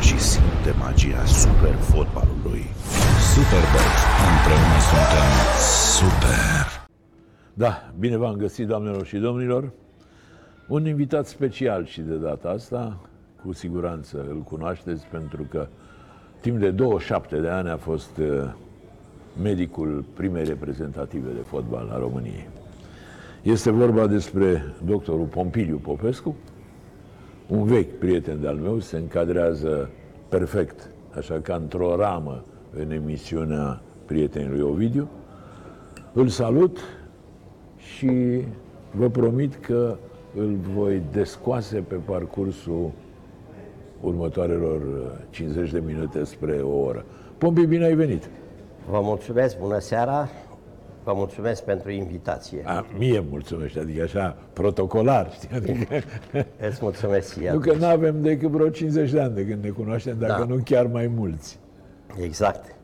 joacă și simte magia super fotbalului. Superbox. Împreună suntem Super! Da, bine v-am găsit, doamnelor și domnilor. Un invitat special și de data asta, cu siguranță îl cunoașteți pentru că timp de 27 de ani a fost uh, medicul primei reprezentative de fotbal a României. Este vorba despre doctorul Pompiliu Popescu, un vechi prieten de-al meu, se încadrează perfect, așa ca într-o ramă în emisiunea prietenului Ovidiu. Îl salut și vă promit că îl voi descoase pe parcursul următoarelor 50 de minute spre o oră. Pompi, bine ai venit! Vă mulțumesc, bună seara, vă mulțumesc pentru invitație. A, mie mulțumesc, adică așa, protocolar, știi? Adică, Îți mulțumesc și nu eu. că nu avem decât vreo 50 de ani de când ne cunoaștem, dacă Da. nu chiar mai mulți. Exact,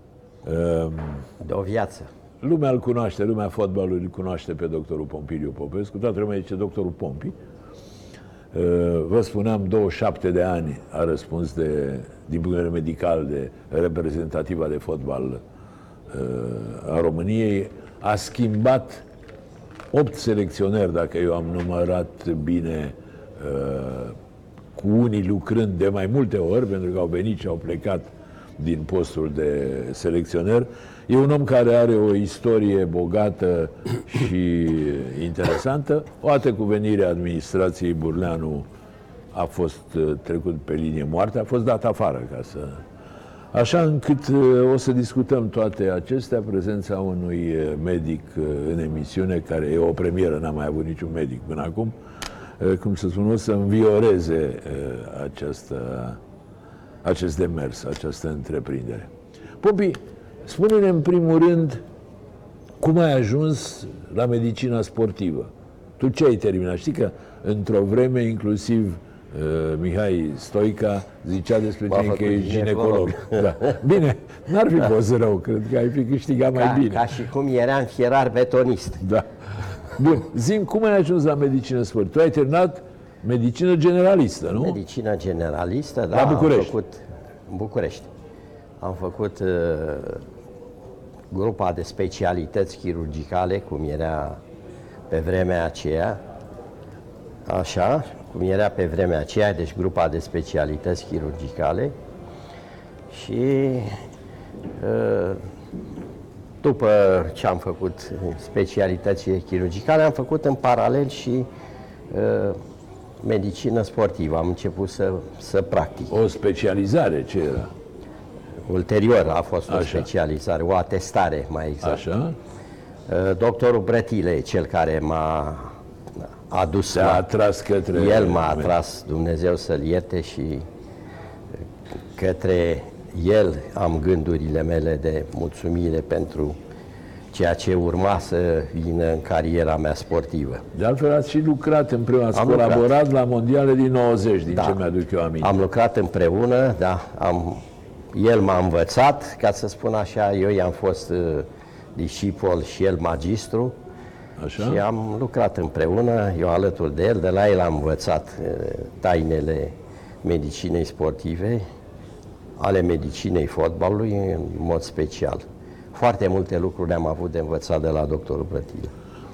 Um, de o viață. Lumea îl cunoaște, lumea fotbalului îl cunoaște pe doctorul Pompiliu Popescu, toată lumea zice doctorul Pompi. Uh, Vă spuneam, 27 de ani a răspuns de, din punct de vedere medical de reprezentativa de fotbal uh, a României. A schimbat 8 selecționeri, dacă eu am numărat bine, uh, cu unii lucrând de mai multe ori, pentru că au venit și au plecat din postul de selecționer. E un om care are o istorie bogată și interesantă. O dată cu venirea administrației Burleanu a fost uh, trecut pe linie moarte, a fost dat afară ca să... Așa încât uh, o să discutăm toate acestea, prezența unui uh, medic uh, în emisiune, care e o premieră, n-am mai avut niciun medic până acum, uh, cum să spun, o să învioreze uh, această, acest demers, această întreprindere. Pompi, spune-ne în primul rând cum ai ajuns la medicina sportivă. Tu ce ai terminat? Știi că într-o vreme inclusiv uh, Mihai Stoica zicea despre M-a tine că făcut e ginecolog. ginecolog. Da. Bine, n-ar fi fost rău, cred că ai fi câștigat mai Ca, bine. ca și cum eram fierar betonist. Da. Bun, zim, cum ai ajuns la medicină sport? Tu ai terminat medicină generalistă, nu? Medicină generalistă, da, La București. am făcut în București. Am făcut uh, grupa de specialități chirurgicale, cum era pe vremea aceea, așa, cum era pe vremea aceea, deci grupa de specialități chirurgicale și uh, după ce am făcut specialitățile chirurgicale, am făcut în paralel și uh, medicină sportivă. Am început să, să practic. O specializare, ce era? Ulterior a fost o Așa. specializare, o atestare mai exact. Așa? Uh, Doctorul Brătile, e cel care m-a adus Te-a la... atras către... El m-a atras, Dumnezeu să-l ierte și uh, către el am gândurile mele de mulțumire pentru ceea ce urma să vină în cariera mea sportivă. De altfel ați și lucrat împreună, ați Am colaborat lucrat. la mondiale din 90, din Da. ce mi-aduc eu aminte. Am lucrat împreună, da, am, el m-a învățat, ca să spun așa, eu i-am fost uh, discipol și el magistru Așa? și am lucrat împreună, eu alături de el, de la el am învățat uh, tainele medicinei sportive, ale medicinei fotbalului în mod special. Foarte multe lucruri am avut de învățat de la doctorul Plătilă.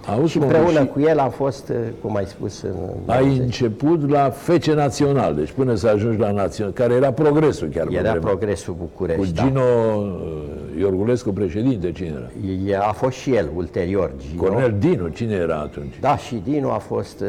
Auzi, Și Pompi, împreună și cu el am fost, uh, cum ai spus, în ai 90. început la Fece Național, deci până să ajungi la Național, care era progresul chiar pe Era vremea. progresul Cu București. da. Gino uh, Iorgulescu președinte, cine era? E- A fost și el ulterior, Gino. Cornel Dinu, cine era atunci? Da, și Dinu a fost, uh,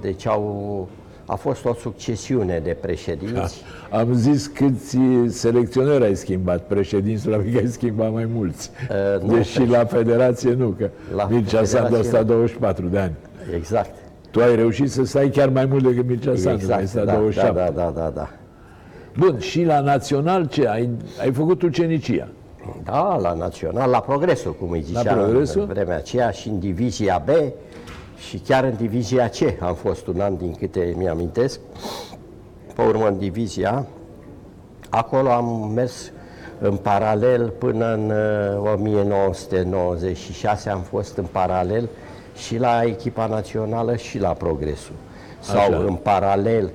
deci au, a fost o succesiune de președinți. Am zis câți selecționeri ai schimbat, președințul la că ai schimbat mai mulți. Uh, nu, Deși la federație nu, că La Mircea Sandu a federație stat nu. 24 de ani. Exact. Tu ai reușit să stai chiar mai mult decât Mircea Sandu, ai Exact, stat da, da, 27. da, da, da, da. Bun, și la Național ce? Ai, ai făcut ucenicia? Da, la Național, la Progresul, cum îi zicea Progresul? în vremea aceea, și în Divizia B și chiar în Divizia C. Am fost un an, din câte mi-amintesc. Pe urmă, în Divizia A. Acolo am mers în paralel până în uh, 1996, am fost în paralel și la echipa națională și la Progresul. Sau Așa. în paralel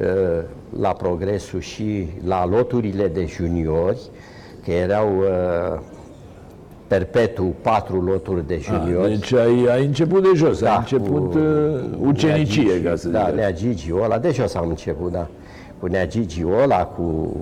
uh, la progresul și la loturile de juniori, că erau uh, perpetu patru loturi de A, juniori. deci ai, ai început de jos, Da, ai început cu uh, ucenicie, Nea Gigi, ca să zic. Da, așa. Nea Gigi ăla, de jos am început, da. Cu Nea Gigi ăla, cu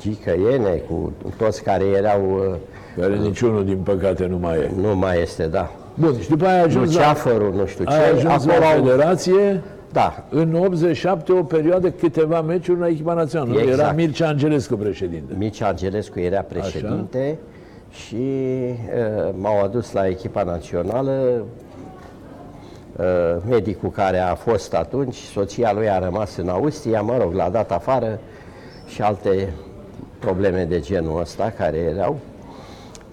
Gică Iene, cu toți care erau, uh, Care niciunul, din păcate, nu mai e. nu mai este, da. Bun, și după aia ai ajuns la, Luceafărul, nu știu ce, ai ajuns la acolo au, federație, da, în 87, o perioadă, câteva meciuri la echipa națională. nu? Era Exact. Mircea Angelescu președinte. Mircea Angelescu era președinte și uh, m-au adus la echipa națională. Uh, medicul care a fost atunci, soția lui a rămas în Austria, mă rog, l-a dat afară și alte probleme de genul ăsta care erau.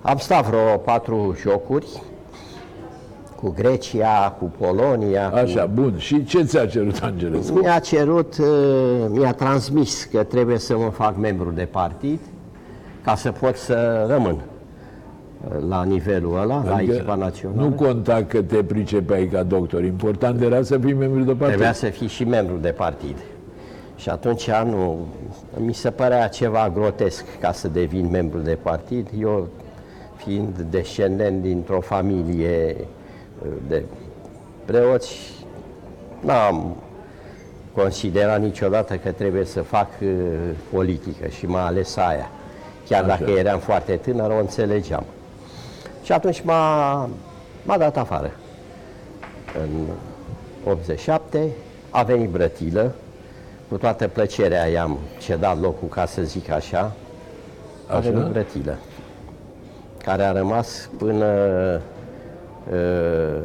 Am stat vreo patru jocuri cu Grecia, cu Polonia, Așa, bun. Și ce ți-a cerut Angelescu? mi-a cerut, uh, mi-a transmis că trebuie să mă fac membru de partid ca să pot să rămân uh, la nivelul ăla, la echipa națională. nu conta că te pricepeai ca doctor. Important era să fii membru de partid. Trebuia să fii și membru de partid. Și atunci nu, mi se părea ceva grotesc ca să devin membru de partid. Eu, fiind descendent dintr-o familie uh, de preoți, n-am considerat niciodată că trebuie să fac uh, politică și mai ales aia. Chiar Așa. dacă eram foarte tânăr, o înțelegeam. Și atunci m-a, m-a dat afară. În 87 a venit Brătilă, cu toată plăcerea i-am cedat locul, ca să zic așa, a Așa? venit Brătilă, care a rămas până uh,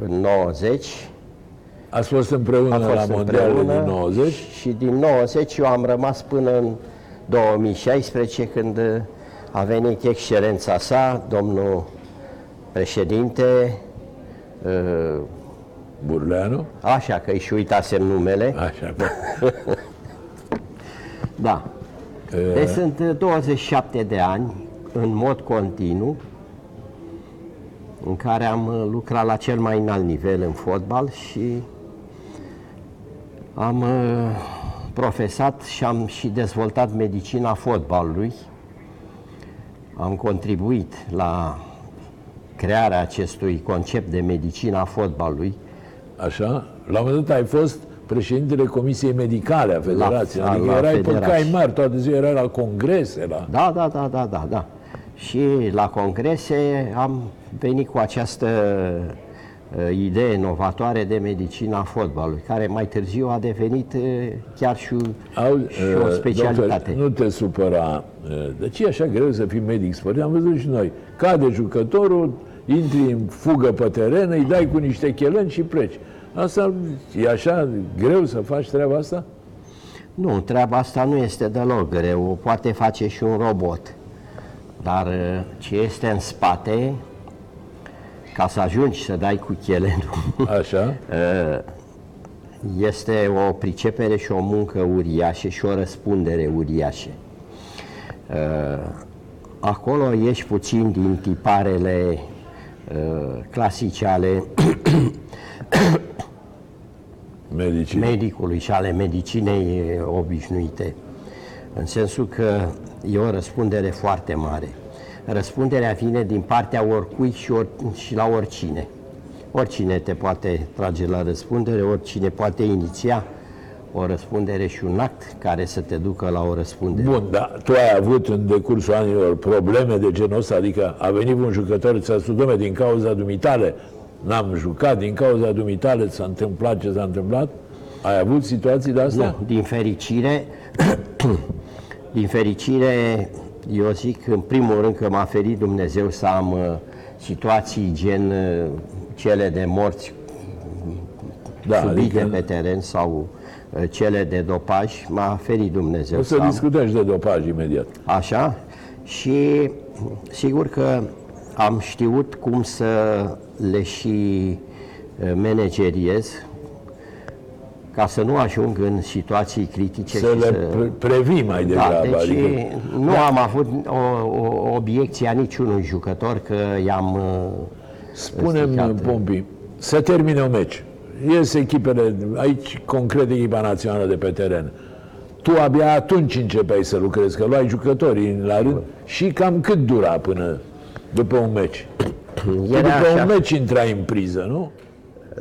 în 90, Ați fost împreună a fost la mondialul împreună din 90? și din 90 eu am rămas până în 2016 când uh, a venit excelența sa, domnul președinte, uh, Burleanu? așa că își uitasem numele, Așa, bă. da. Deci sunt uh, 27 de ani în mod continuu în care am uh, lucrat la cel mai înalt nivel în fotbal și am uh, profesat și am și dezvoltat medicina fotbalului. Am contribuit la crearea acestui concept de medicina fotbalului. Așa? La un moment dat ai fost președintele Comisiei Medicale a Federației. La- adică la erai pe federație. cai mari, toată ziua erai la congrese, la... Da, da, da, da, da, da. Și la congrese am venit cu această uh, idee inovatoare de medicina fotbalului, care mai târziu a devenit uh, chiar și, Au, și o specialitate. Doctor, nu te supăra. uh, De ce e așa greu să fii medic sportiv? Am văzut și noi. Cade jucătorul, intri în fugă pe teren, îi dai cu niște chelăni și pleci. Asta e așa greu să faci treaba asta? Nu, treaba asta nu este deloc greu, o poate face și un robot. Dar uh, ce este în spate, ca să ajungi să dai cu chelenul, Așa? este o pricepere și o muncă uriașă și o răspundere uriașă. Uh, Acolo ești puțin din tiparele uh, clasice ale Medicină. medicului și ale medicinei obișnuite, în sensul că e o răspundere foarte mare. Răspunderea vine din partea oricui și, or, și la oricine. Oricine te poate trage la răspundere, oricine poate iniția o răspundere și un act care să te ducă la o răspundere. Bun, dar tu ai avut în decursul anilor probleme de genul ăsta? Adică a venit un jucător, ți-a spus, "Dom'le, din cauza dumitale, n-am jucat, din cauza dumitale s-a întâmplat ce s-a întâmplat? Ai avut situații de astea? Nu, din fericire, din fericire, eu zic în primul rând că m-a ferit Dumnezeu să am uh, situații gen uh, cele de morți Da, subite adică pe teren sau uh, cele de dopaj, m-a ferit Dumnezeu o să am. discutăm și de dopaj imediat. Așa? Și sigur că am știut cum să le și uh, manageriez ca să nu ajung în situații critice Să și le să... pre- previi mai Da, degrabă. deci adică, nu am avut o, o obiecție a niciunui jucător că i-am... uh, Spune-mi, stricat. Pompi, să termine un meci ies echipele, aici concret echipa națională de pe teren. Tu abia atunci începeai să lucrezi, că luai jucătorii la rând și cam cât dura până după un meci? Tu Era după așa. un meci intrai în priză, nu?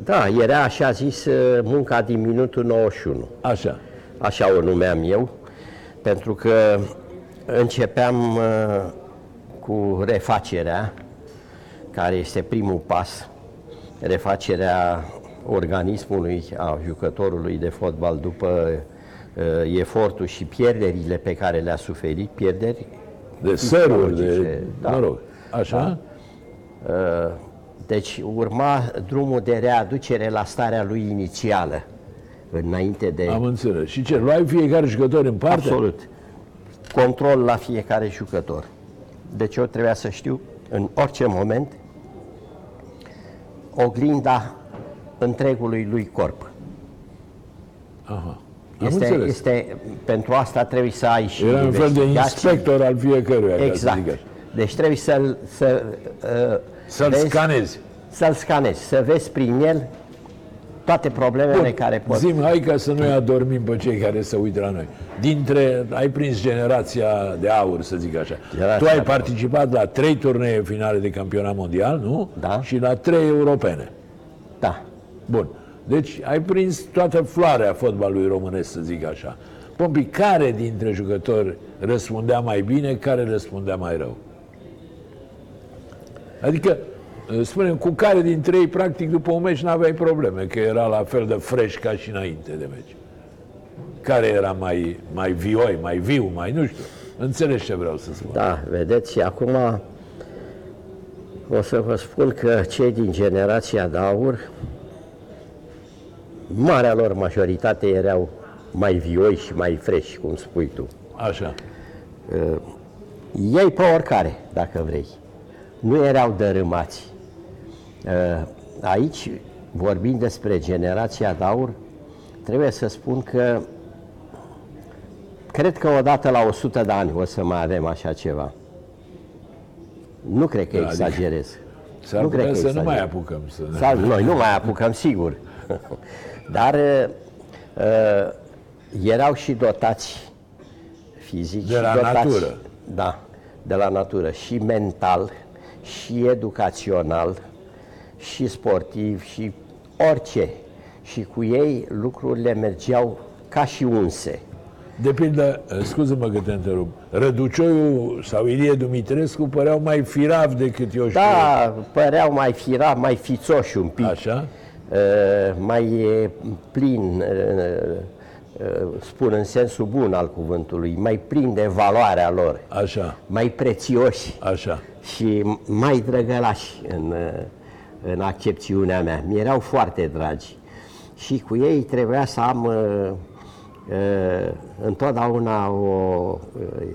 Da, era așa zis uh, munca din minutul 91. Așa. așa o numeam eu, pentru că începeam uh, cu refacerea, care este primul pas, refacerea organismului a jucătorului de fotbal după uh, efortul și pierderile pe care le-a suferit, pierderi De săruri, de, Psihologice, da. mă rog, așa? Uh, Deci urma drumul de readucere la starea lui inițială, înainte de... Am înțeles. Și ce, luai fiecare jucător în parte? Absolut. Control la fiecare jucător. Deci eu trebuia să știu în orice moment oglinda întregului lui corp. Aha. Am Este, înțeles. este, pentru asta trebuie să ai și Era un fel de investigații. inspector al fiecăruia, ca să Exact. zic așa. Deci trebuie să-l să, uh, Să-l vezi- scanezi. să-l scanezi, să vezi prin el toate problemele care pot. Zim, hai ca să nu-i adormim pe cei care se uită la noi. Dintre, ai prins generația de aur, să zic așa. Generația tu ai de aur. participat la trei turnee finale de campionat mondial, nu? Da. Și la trei europene. Da. Bun. Deci ai prins toată floarea fotbalului românesc, să zic așa. Pompi, care dintre jucători răspundea mai bine, care răspundea mai rău? Adică, spunem, cu care dintre ei, practic, după un meci n-aveai probleme, că era la fel de fresh ca și înainte de meci. Care era mai, mai vioi, mai viu, mai nu știu. Înțelegi ce vreau să spun. Da, vedeți, și acum o să vă spun că cei din generația de aur, marea lor majoritate erau mai vioi și mai freși, cum spui tu. Așa. Ei pe oricare, dacă vrei. Nu erau dărâmați. Uh, Aici, vorbind despre generația de aur, trebuie să spun că cred că odată la 100 de ani o să mai avem așa ceva. Nu cred că adică exagerez. S-ar nu putea cred că să nu mai exagerez. apucăm să... Sau noi nu mai apucăm, sigur. Dar uh, uh, erau și dotați fizic. De și la dotați, natură. Da, de la natură. Și mental, și educațional, și sportiv, și orice. Și cu ei lucrurile mergeau ca și unse. De pildă, scuză-mă că te întrerup, Răducioiu sau Ilie Dumitrescu păreau mai firav decât eu știu. Da, păreau mai fira, mai fițoși un pic. Așa? Uh, mai e plin, uh, uh, spun în sensul bun al cuvântului, mai plin de valoarea lor, Așa, mai prețioși așa. Și mai drăgălași în, uh, în accepțiunea mea. Mi erau foarte dragi și cu ei trebuia să am uh, uh, întotdeauna o uh,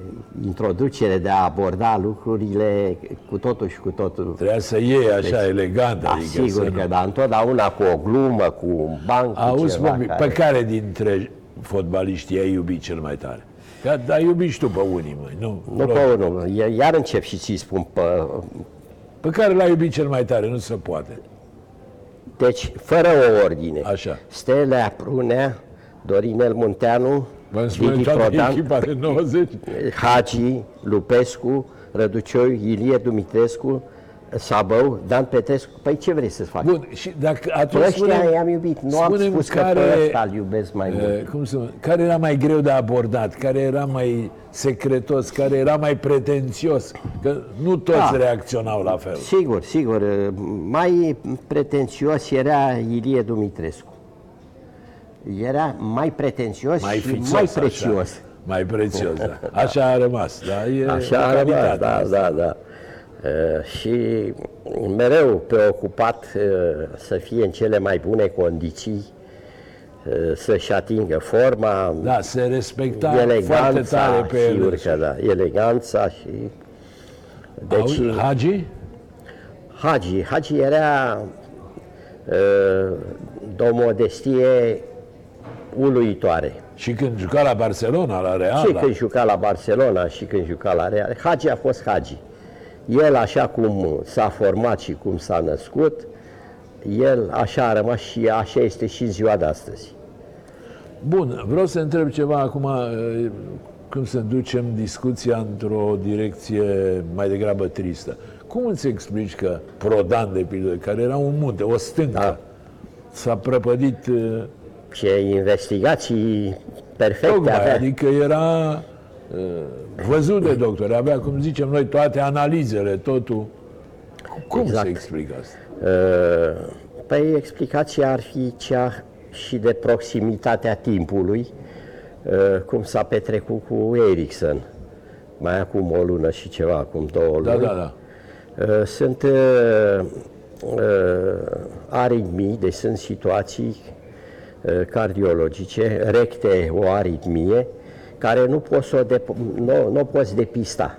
introducere de a aborda lucrurile cu totul și cu totul Trebuia să iei așa elegant, da, adică sigur să că nu... da, întotdeauna cu o glumă, cu un banc, cu Auzi, ceva Bobby, pe care dintre fotbaliști ai iubit cel mai tare? Că da, iubi și tu pe unii, măi, nu? Nu pe unul, I- iar încep și ți spun pe... Pe care l-ai iubit cel mai tare, nu se poate. Deci, fără o ordine. Așa. Stelea Prunea, Dorinel Munteanu, Vă spune Didi toată Prodan, echipa de 90? Hagi, Lupescu, Răducioiu, Ilie Dumitrescu, Sabău, Dan Petrescu. Păi ce vrei să fac? Bun, și dacă Pe atunci ăștia spune i-am iubit, nu am spune-mi spus că pe ăsta îl iubesc mai mult. Eh, cum să, care era mai greu de abordat, care era mai secretos, care era mai pretențios, că nu toți Da. reacționau la fel. Sigur, sigur. Mai pretențios era Ilie Dumitrescu. Era mai pretențios Mai și fițos, mai așa. prețios. Mai prețios, da. Așa a rămas, da? E Așa o a rămas, calitate da, asta. da, da. Uh, și mereu preocupat uh, să fie în cele mai bune condiții, uh, să-și atingă forma, Da, se respecta foarte eleganța, tare pe sigur el. că da, eleganța și... Deci, Auzi, Hagi? Hagi. Hagi era uh, de o modestie uluitoare. Și când juca la Barcelona, la Real, Și la- când juca la Barcelona și când juca la Real, Hagi a fost Hagi. El, așa cum s-a format și cum s-a născut, el așa a rămas și așa este și în ziua de astăzi. Bun, vreau să întreb ceva acum, eh, cum să ducem discuția într-o direcție mai degrabă tristă. Cum îți explici că Prodan, de pildă, care era un munte, o stâncă, Da. s-a prăpădit eh, Ce investigații perfecte tocmai, avea. adică era eh, văzut de doctor, avea, cum zicem noi, toate analizele, totul. Cum Exact. se explică asta? Uh, Păi explicația ar fi cea și de proximitatea timpului, uh, cum s-a petrecut cu Ericsson, mai acum o lună și ceva, acum două Da, luni. da, da. Uh, Sunt uh, uh, aritmii, deci sunt situații uh, cardiologice, recte o aritmie, care nu poți, o dep- nu, nu poți depista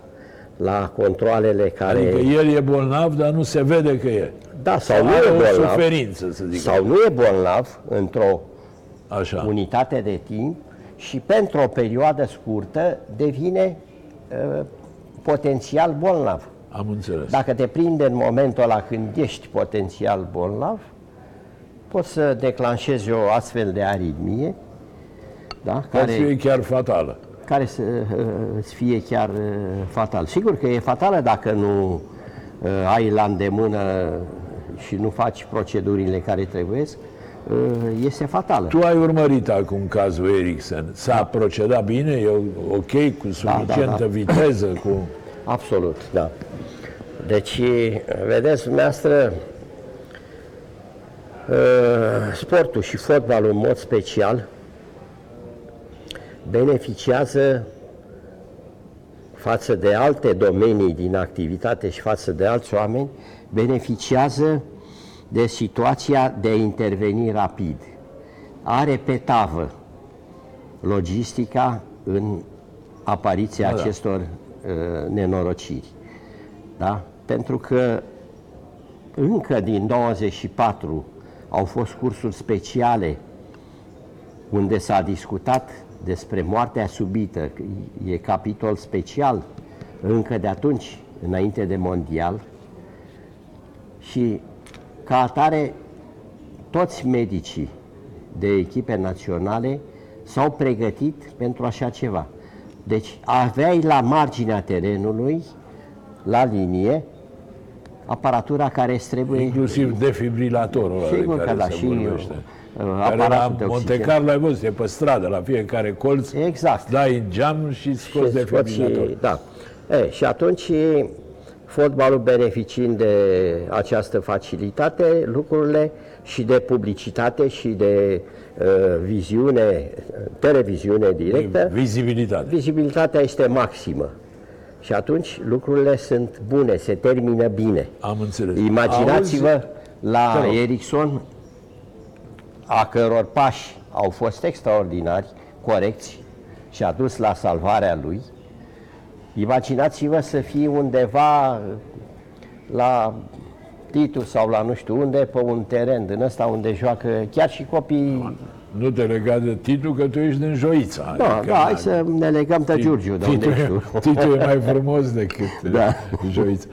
la controlele care... Adică el e bolnav, dar nu se vede că e. da, sau nu Are e o bolnav, suferință, să zic. sau nu e bolnav într-o Așa. unitate de timp și pentru o perioadă scurtă devine uh, potențial bolnav. Am înțeles. Dacă te prinde în momentul ăla când ești potențial bolnav, poți să declanșezi o astfel de aritmie, da? Poate care, fi chiar fatală. care să uh, îți fie chiar uh, fatal. Sigur că e fatală dacă nu uh, ai la îndemână și nu faci procedurile care trebuie, uh, este fatală. Tu ai urmărit acum cazul Ericsson. S-a procedat bine? E ok? Cu suficientă da. viteză? Cu... Absolut, da. Deci, vedeți, dumneavoastră, uh, sportul și fotbalul în mod special beneficiază față de alte domenii din activitate și față de alți oameni, beneficiază de situația de a interveni rapid. Are pe tavă logistica în apariția Da, da. acestor uh, nenorociri. Da? Pentru că încă din 94 au fost cursuri speciale unde s-a discutat despre moartea subită, că e capitol special încă de atunci, înainte de mondial, și ca atare toți medicii de echipe naționale s-au pregătit pentru așa ceva. Deci aveai la marginea terenului, la linie, aparatura care îți trebuie Inclusiv defibrilatorul ăla de Sigur care că da, se și vorbește. uh, Care aparatul la de Monte oxigen. Carlo ai văzut, e pe stradă, la fiecare colț, Exact. dai în geam și scoți Și scot defibrilator. și, da. E, și atunci, fotbalul beneficiind de această facilitate, lucrurile și de publicitate și de uh, viziune, televiziune directă, Vizibilitate. vizibilitatea este maximă. Și atunci lucrurile sunt bune, se termină bine. Am înțeles. Imaginați-vă Auzi, la Te rog. Ericsson, a căror pași au fost extraordinari, corecți și a dus la salvarea lui. Imaginați-vă să fii undeva la Titu sau la nu știu unde, pe un teren din ăsta unde joacă chiar și copii. Nu te lega de Titu, că tu ești din Joița. Da, adică, da, hai să ne legăm de Giurgiu, de unde Titu, știu. e, Titu e mai frumos decât Da. Joița.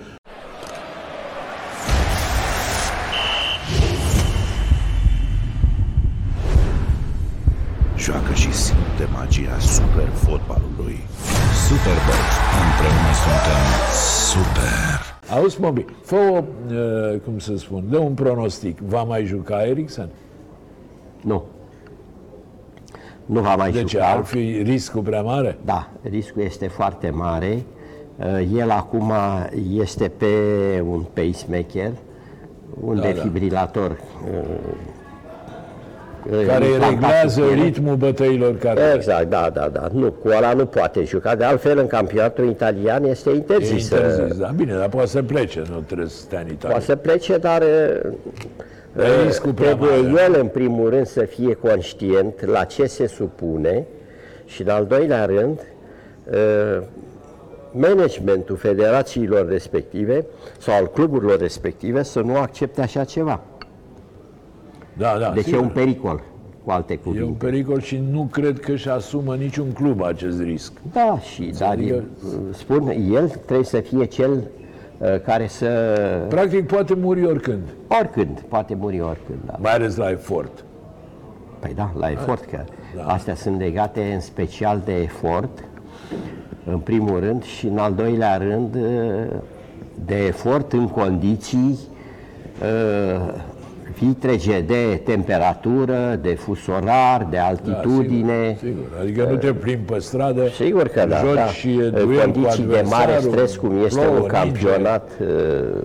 Superbox. Împreună suntem Super! Auzi, Mobi, fă o, uh, cum să spun, dă un pronostic. Va mai juca Eriksen? Nu. Nu va mai De ce? juca. Ar fi riscul prea mare? Da, riscul este foarte mare. Uh, El acum este pe un pacemaker, un Da, da. defibrilator. uh, Care implantat reglează în piele. ritmul bătăilor care... Exact, da, da, da. Nu, cu ăla nu poate juca. De altfel, în campionatul italian este E interzis. să- interzis, da. Bine, dar poate să plece, nu trebuie să stea în Italia. Poate să plece, dar uh, Dar e riscul prea trebuie mare. el, în primul rând, să fie conștient la ce se supune și, în al doilea rând, uh, managementul federațiilor respective sau al cluburilor respective să nu accepte așa ceva. Da, da, Deci e sigur. un pericol, cu alte E un cuvinte. pericol și nu cred că își asumă niciun club acest risc. Da, și dar Adică- el, spun, el trebuie să fie cel uh, care să... Practic poate muri oricând, Oricând, poate muri oricând. Da. mai ales la efort. Păi da, la efort, că astea sunt legate în special de efort, în primul rând, și în al doilea rând uh, de efort în condiții uh, vitrege de temperatură, de fusorar, de Da, altitudine. sigur, sigur. Adică nu te plimbi pe stradă, Sigur că da, joci da. și e În duel cu condiții de mare adversarul, stres, cum este plouă, un ninge. campionat, uh,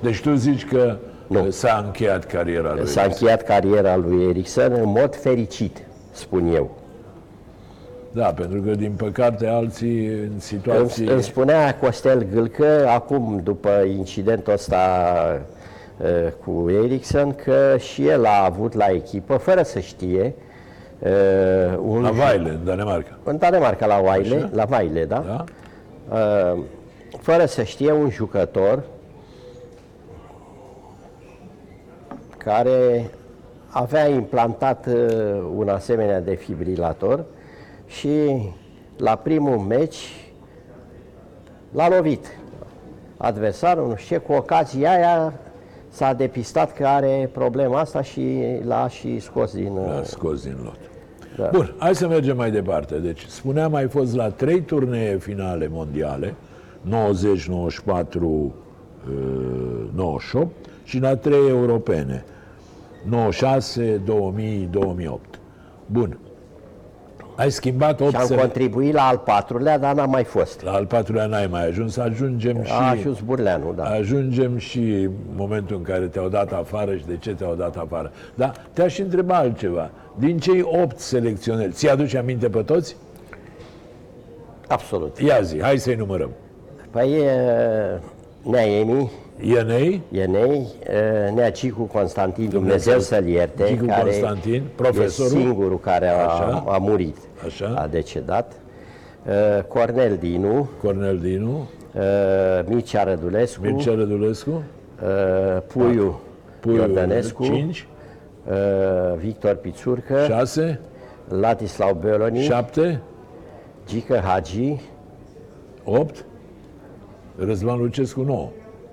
Deci tu zici că Nu. uh, s-a încheiat cariera lui. s-a încheiat cariera lui Ericsson în mod fericit, spun eu. Da, pentru că din păcate alții în Îmi, situații... îmi spunea Costel Gâlcă, acum după incidentul ăsta uh, cu Ericsson, că și el a avut la echipă, fără să știe, uh, un, La Vaile, în Danemarca. în Danemarca la Vaile, Așa. la Vaile, da? Da? Uh, fără să știe un jucător care avea implantat uh, un asemenea defibrilator și la primul meci l-a lovit. Adversarul, nu știu ce, cu ocazia aia s-a depistat că are problema asta și l-a și scos din... uh, L-a scos din lot. Da. Bun, hai să mergem mai departe. Deci, spuneam, ai fost la trei turnee finale mondiale, 90, 94, uh, 98 și la trei europene, 96, 2000, 2008. Bun. Ai schimbat Și am opțiile. contribuit la al patrulea, dar n-am mai fost. La al patrulea n-ai mai ajuns, ajungem și... A ajuns Burleanu, da. Ajungem și momentul în care te-au dat afară și de ce te-au dat afară. Dar te-aș întreba altceva. Din cei opt selecționeri, ți-aduce aminte pe toți? Absolut. Ia zi, hai să-i numărăm. Păi e Neaemi, Ienei, Ienei, e, Nea Cicu Constantin, Dumnezeu, Dumnezeu să-l ierte, Cicu care Constantin, profesorul. e singurul care a, Așa. a murit, Așa. a decedat. E, Cornel Dinu, Cornel Dinu, e, Mircea Rădulescu, Mircea Rădulescu, e, Puiu, Puiu Iordănescu, 5, e, Victor Pițurcă, 6, Ladislau Beloni, 7, Gică Hagi, 8, Răzvan Lucescu 9.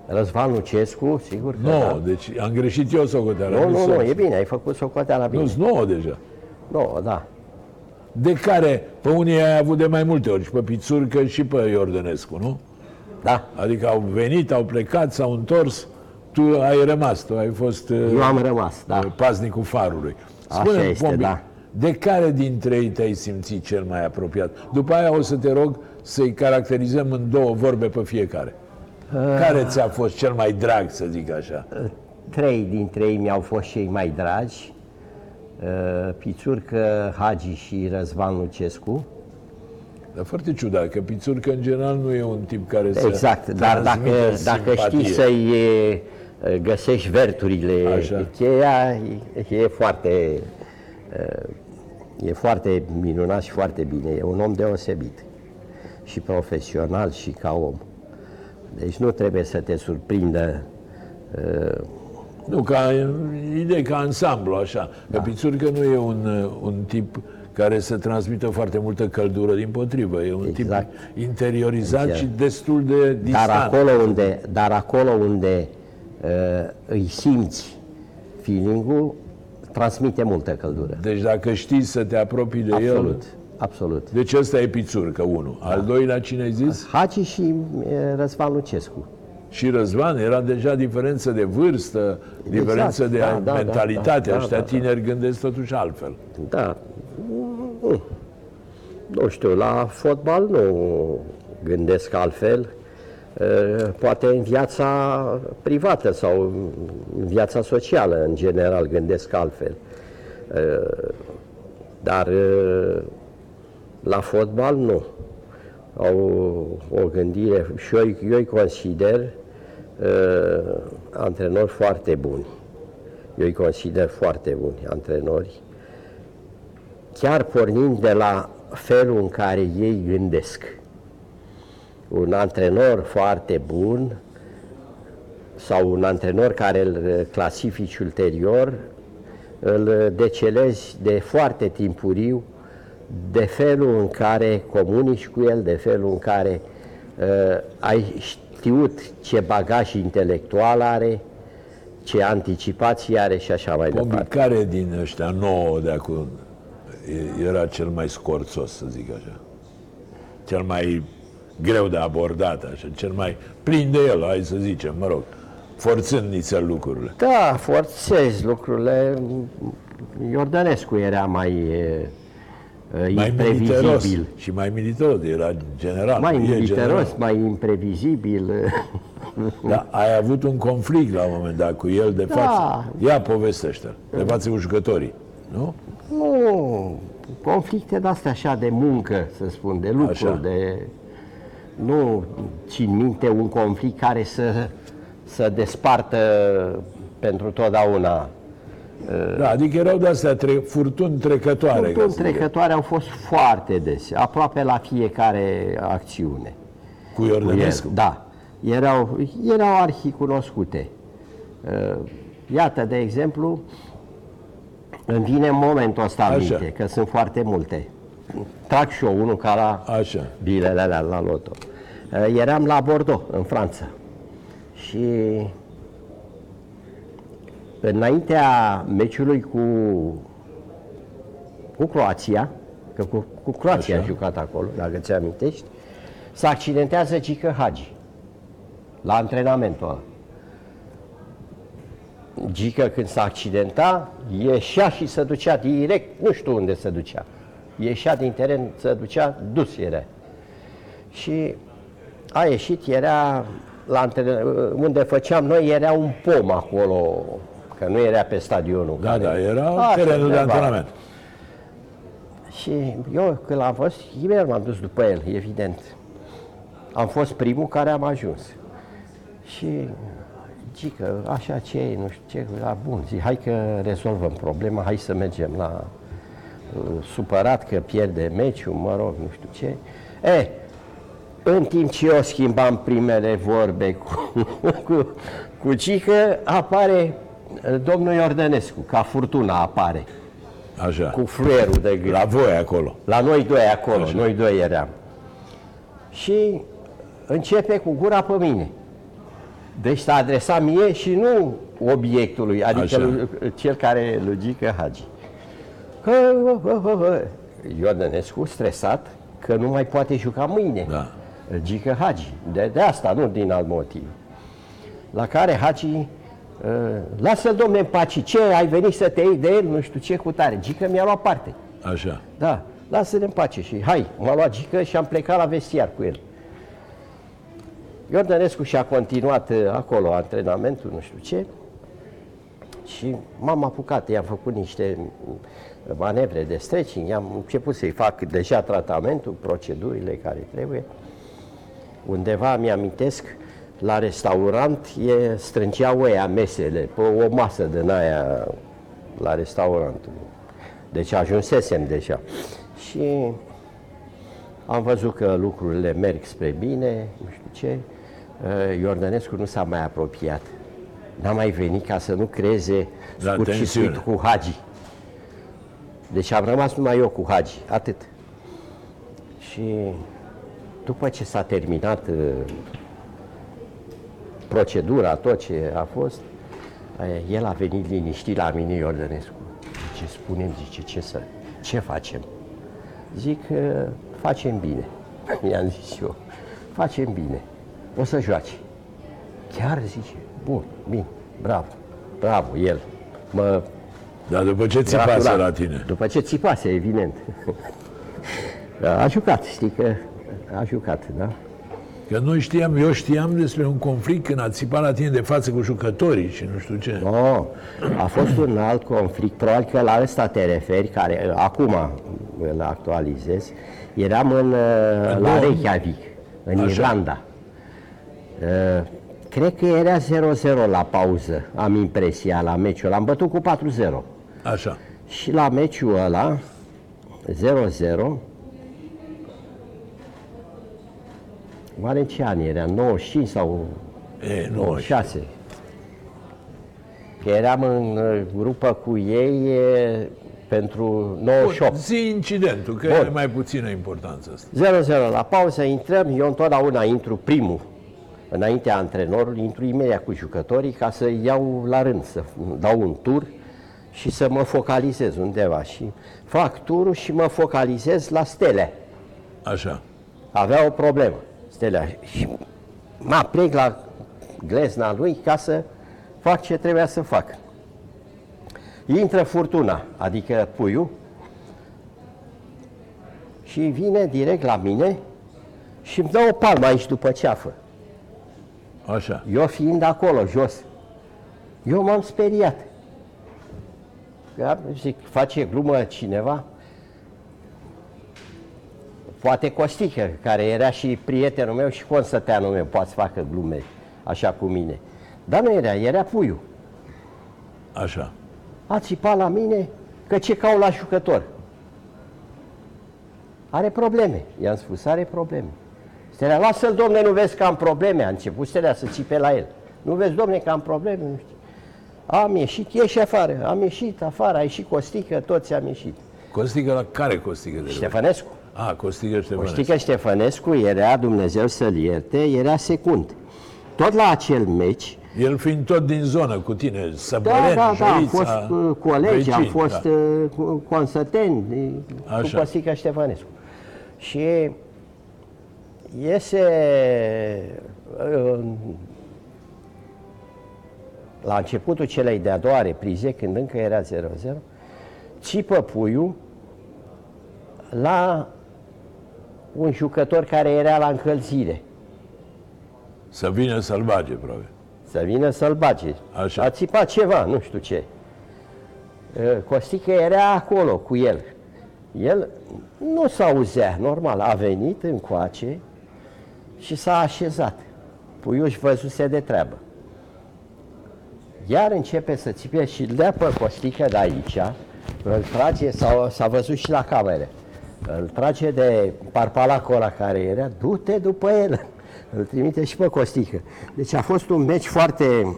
Răzvan Lucescu, sigur că 9, da. deci am greșit eu socoteala. Nu, nu, sunt- nu, e bine, ai făcut socoteala bine. Nu, 9 deja. Nu, da. De care pe unii ai avut de mai multe ori, și pe Pițurcă și pe Iordănescu, nu? Da, Adică au venit, au plecat, s-au întors, tu ai rămas, tu ai fost uh, eu am rămas, da. paznicul farului. Așa este, da. de care dintre ei te-ai simțit cel mai apropiat? După aia o să te rog să-i caracterizăm în două vorbe pe fiecare. Ah. Care ți-a fost cel mai drag, să zic așa? Trei dintre ei mi-au fost cei mai dragi, uh, Pițurcă, Hagi și Răzvan Lucescu. Dar foarte ciudat, că Pițurcă în general nu e un tip care să Exact, dar dacă, transmită dacă simpatie. știi să-i uh, găsești verturile, Așa. cheia, e, e foarte uh, e foarte minunat și foarte bine. E un om deosebit și profesional și ca om. Deci nu trebuie să te surprindă uh, Nu, ca idee, ca ansamblu, așa. Da. Că Pițurcă nu e un, un tip care să transmită foarte multă căldură, din potrivă. E un Exact. tip interiorizat Exact. și destul de distant. Dar acolo unde, dar acolo unde uh, îi simți feeling-ul, transmite multă căldură. Deci dacă știi să te apropii de Absolut, el... absolut. Deci ăsta e Pițurcă, unul. Al doilea, cine ai zis? Hagi și uh, Răzvan Lucescu. Și Răzvan, era deja diferență de vârstă, diferență de da, da, mentalitate. da, da, Ăștia da, da. tineri gândesc totuși altfel. Da. Mm, Nu știu, la fotbal nu gândesc altfel. Uh, Poate în viața privată sau în viața socială, în general, gândesc altfel. Uh, Dar uh, la fotbal nu. Au o gândire și eu, eu îi consider uh, antrenori foarte buni. Eu îi consider foarte buni antrenori chiar pornind de la felul în care ei gândesc. Un antrenor foarte bun sau un antrenor care îl clasifici ulterior, îl decelezi de foarte timpuriu de felul în care comunici cu el, de felul în care ai știut ce bagaj intelectual are, ce anticipații are și așa mai Pompi, departe. care din ăștia nouă de acum e- era cel mai scorțos, să zic așa? Cel mai greu de abordat, așa, cel mai plin de el, hai să zicem, mă rog, forțând nițel lucrurile. Da, forțezi lucrurile. Iordănescu era mai e, e, Mai militeros imprevizibil. și mai militeros, era general. Mai e militeros, general. mai imprevizibil. Da, ai avut un conflict la un moment dat cu el de Da. față. Ia povestește de față cu jucătorii, nu? Nu, conflicte de-astea așa de muncă, să spun, de lucru, Așa. de... Nu țin minte un conflict care să, să despartă pentru totdeauna. Da, adică erau de-astea tre- furtuni trecătoare. ca Furtuni să zic. trecătoare au fost foarte dese, aproape la fiecare acțiune. Cu Cu el, Iordănescu. Da, erau, erau arhi cunoscute. Uh, Iată, de exemplu, îmi vine în momentul ăsta în Așa. minte, că sunt foarte multe. Trag și eu unul ca la Așa. bilele alea la loto. Uh, Eram la Bordeaux, în Franța. Și înaintea meciului cu, cu Croația, că cu, cu Croația Așa. a jucat acolo, dacă ți amintești, se accidentează Gică Hagi la antrenamentul ăla. Gică când s-a accidenta, ieșea și se ducea direct, nu știu unde se ducea. Ieșea din teren, se ducea, dus era. Și a ieșit, era la antren- unde făceam noi, era un pom acolo, că nu era pe stadionul. Da, care- da, era Așa, terenul de undeva. antrenament. Și eu, când l-am fost, imediat m-am dus după el, evident. Am fost primul care am ajuns. Și Gică, așa ce e, nu știu ce, la bun, zic, hai că rezolvăm problema, hai să mergem la uh, supărat că pierde meciul, mă rog, nu știu ce. E, în timp ce eu schimbam primele vorbe cu, cu, cu Gică, apare uh, domnul Iordănescu, ca furtuna apare, Așa. cu fluierul de gât. La voi acolo. La noi doi acolo, Așa. noi doi eram. Și începe cu gura pe mine. Deci s-a adresat mie și nu obiectului, adică Așa. lui, cel care logică Hagi. Că, hă, hă, hă, hă. Iordănescu, stresat, că nu mai poate juca mâine. Da. Gică Hagi. De, de asta, nu din alt motiv. La care Hagi, uh, lasă-l domne în pace, ce, ai venit să te iei de el, nu știu ce cu tare. Gică mi-a luat parte. Așa. Da, lasă-ne în pace și hai, m-a luat gică și am plecat la vestiar cu el. Iordănescu și-a continuat uh, acolo antrenamentul, nu știu ce, și m-am apucat, i-am făcut niște uh, manevre de stretching, i-am început să-i fac deja tratamentul, procedurile care trebuie. Undeva mi-amintesc, la restaurant e, strângeau ăia mesele, pe o masă din aia la restaurantul. Deci ajunsesem deja. Și am văzut că lucrurile merg spre bine, nu știu ce. Uh, Iordănescu nu s-a mai apropiat. N-a mai venit ca să nu creeze La scurt și tensiune. sfânt cu Hagi. Deci am rămas numai eu cu Hagi, atât. Și după ce s-a terminat uh, procedura, tot ce a fost, uh, el a venit liniștit la mine, Iordănescu. Ce spunem, zice, ce să, ce facem? Zic, uh, facem bine. I-am zis eu, facem bine. O să joace. Chiar zice, bun, bine, bravo, bravo, el. Mă Dar după ce țipase gratula. la tine? După ce țipase, evident. A jucat, știi că a jucat, da? Că noi știam, eu știam despre un conflict când a țipat la tine de față cu jucătorii și nu știu ce. Oh, a fost un alt conflict, probabil că la ăsta te referi, care uh, acum îl actualizez. Eram în, uh, la două- Reykjavik, în Așa. Irlanda. Uh, Cred că era 0-0 la pauză, am impresia, la meciul ăla. Am bătut cu 4-0. Așa. Și la meciul ăla, 0-0, oare în ce an era? 95 sau E, nu, 96? că eram în uh, grupă cu ei e, pentru 98. Bun, zi incidentul, că Bun. are mai puțină importanță asta. 0-0 la pauză, intrăm, eu întotdeauna intru primul, înaintea antrenorului, intru imediat cu jucătorii ca să iau la rând, să dau un tur și să mă focalizez undeva. Și fac turul și mă focalizez la stele. Așa. Avea o problemă, stelea. Și mă plec la glezna lui ca să fac ce trebuia să fac. Intră furtuna, adică puiul, și vine direct la mine și îmi dă o palmă aici după ceafă. Așa. Eu fiind acolo, jos, eu m-am speriat. Da? Zic, face glumă cineva? Poate Costică, care era și prietenul meu și consăteanul meu, poate să facă glume așa cu mine. Dar nu era, era puiul. Așa. A țipat la mine că ce cau la jucător. Are probleme, i-am spus, are probleme. Stelea, lasă-l, domne, nu vezi că am probleme. A început Stelea să țipe la el. Nu vezi, domne, că am probleme? Nu știu. Am ieșit, ieși afară. Am ieșit afară, a ieșit Costică, toți am ieșit. Costică la care Costică de Ștefănescu. A, Costică Ștefănescu. Costică Ștefănescu era, Dumnezeu să-l ierte, era secund. Tot la acel meci, El fiind tot din zonă cu tine, da, Săbăren, da, da, am Jăița, fost uh, colegi, am vecini, fost da. uh, consăteni uh, cu Așa. Costică Ștefănescu. Și iese uh, la începutul celei de-a doua reprize, când încă era 0-0, țipă puiul la un jucător care era la încălzire. Să vină să-l bage, probabil. Să vină să-l bage. Așa. A țipat ceva, nu știu ce. Uh, Costică era acolo cu el. El nu s-auzea, normal, a venit încoace și s-a așezat. Puiul își văzuse de treabă. Iar începe să țipe și îl dea pe Costică de aici, îl trage, s-a, s-a văzut și la cameră, îl trage de parpalacul ăla care era, du-te după el, îl trimite și pe Costică. Deci a fost un meci foarte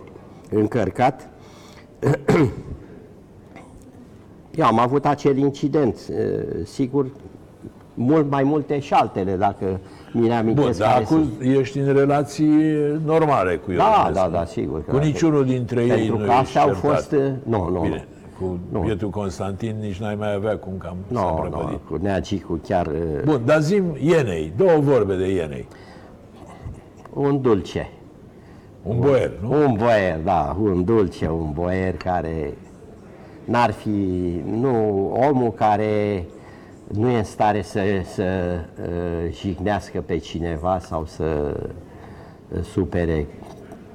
încărcat. Eu am avut acel incident, eh, sigur, mult mai multe și altele, dacă mi le Bun, amintesc. dar care acum sunt. ești în relații normale cu el. Da, da, da, sigur. Cu niciunul dintre ei Pentru nu că ești astea au certat. fost... eh, Nu, nu, Bine, nu. Cu Nu. bietul Constantin nici n-ai mai avea cum cam s-a Nu, prăpădit. nu, cu Neagicu chiar eh, Bun, dar zim Ienei, două vorbe de Ienei. un dulce. Un boier, nu? Un boier, da, un dulce, un boier care n-ar fi, nu, omul care nu e în stare să, să uh, jignească pe cineva sau să uh,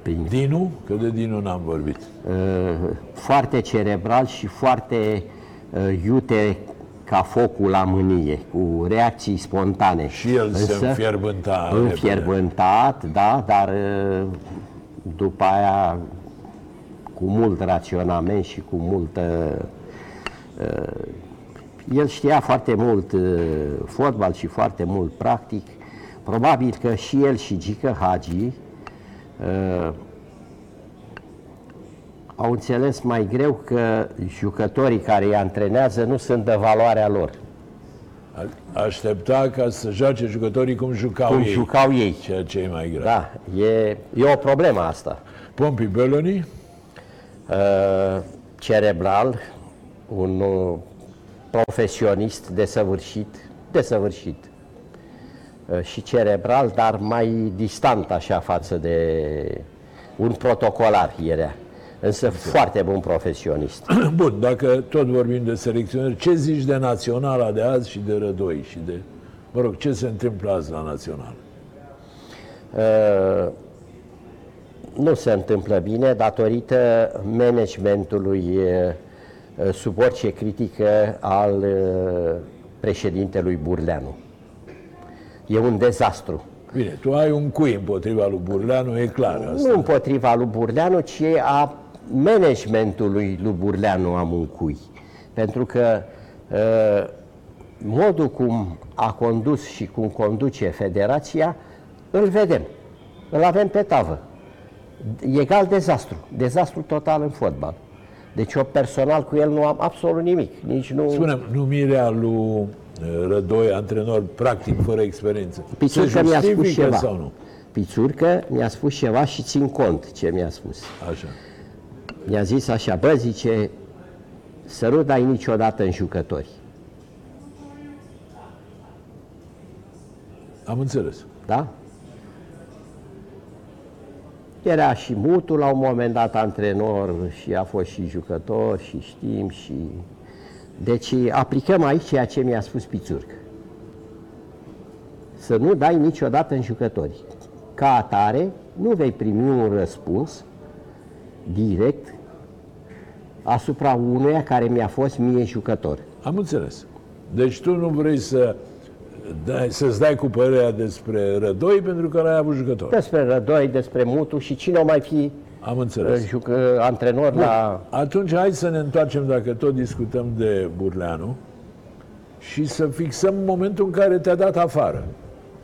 supere prin Dinu, că de Dinu n-am vorbit. uh, foarte cerebral și foarte uh, iute ca focul la mânie, cu reacții spontane. Și el se înfierbânta repede. Înfierbântat, da, dar uh, după aia cu mult raționament și cu multă... uh, El știa foarte mult uh, fotbal și foarte mult practic. Probabil că și el și Gică Hagi uh, au înțeles mai greu că jucătorii care îi antrenează nu sunt de valoarea lor, A- Aștepta ca să joace jucătorii cum jucau cum ei. jucau ei. Ceea ce e mai grav. Da, e, e o problemă asta. Pompi Beloni, Uh, cerebral, un uh, profesionist desăvârșit, desăvârșit uh, și cerebral, dar mai distant așa față de un protocolar era. Însă foarte bun profesionist. Bun, dacă tot vorbim de selecționeri, ce zici de naționala de azi și de Rădoi și de... Mă rog, ce se întâmplă azi la național? Uh, nu se întâmplă bine datorită managementului uh, sub orice critică al uh, președintelui Burleanu. E un dezastru. Bine, tu ai un cui împotriva lui Burleanu, e clar asta. Nu împotriva lui Burleanu, ci a managementului lui Burleanu am un cui. Pentru că uh, modul cum a condus și cum conduce federația, îl vedem, îl avem pe tavă. Egal dezastru, dezastru total în fotbal. Deci eu personal cu el nu am absolut nimic. Nici nu... Spune numirea lui uh, Rădoi, antrenor practic fără experiență. Pițurcă se mi-a spus justifică ceva. sau nu? Pițurcă mi-a spus ceva și țin cont ce mi-a spus. Așa. Mi-a zis așa, bă, zice, să nu dai niciodată în jucători. Am înțeles. Da? Era și Mutu la un moment dat antrenor și a fost și jucător și știm și... Deci aplicăm aici ceea ce mi-a spus Pițurc. Să nu dai niciodată în jucători. Ca atare, nu vei primi un răspuns direct asupra unuia care mi-a fost mie jucător. Am înțeles. Deci tu nu vrei să dai, să-ți dai cu părerea despre Rădoi pentru că l-ai avut jucător. Despre Rădoi, despre Mutu și cine o mai fi Am uh, înțeles. jucă, antrenor la... Atunci hai să ne întoarcem, dacă tot discutăm de Burleanu, și să fixăm momentul în care te-a dat afară.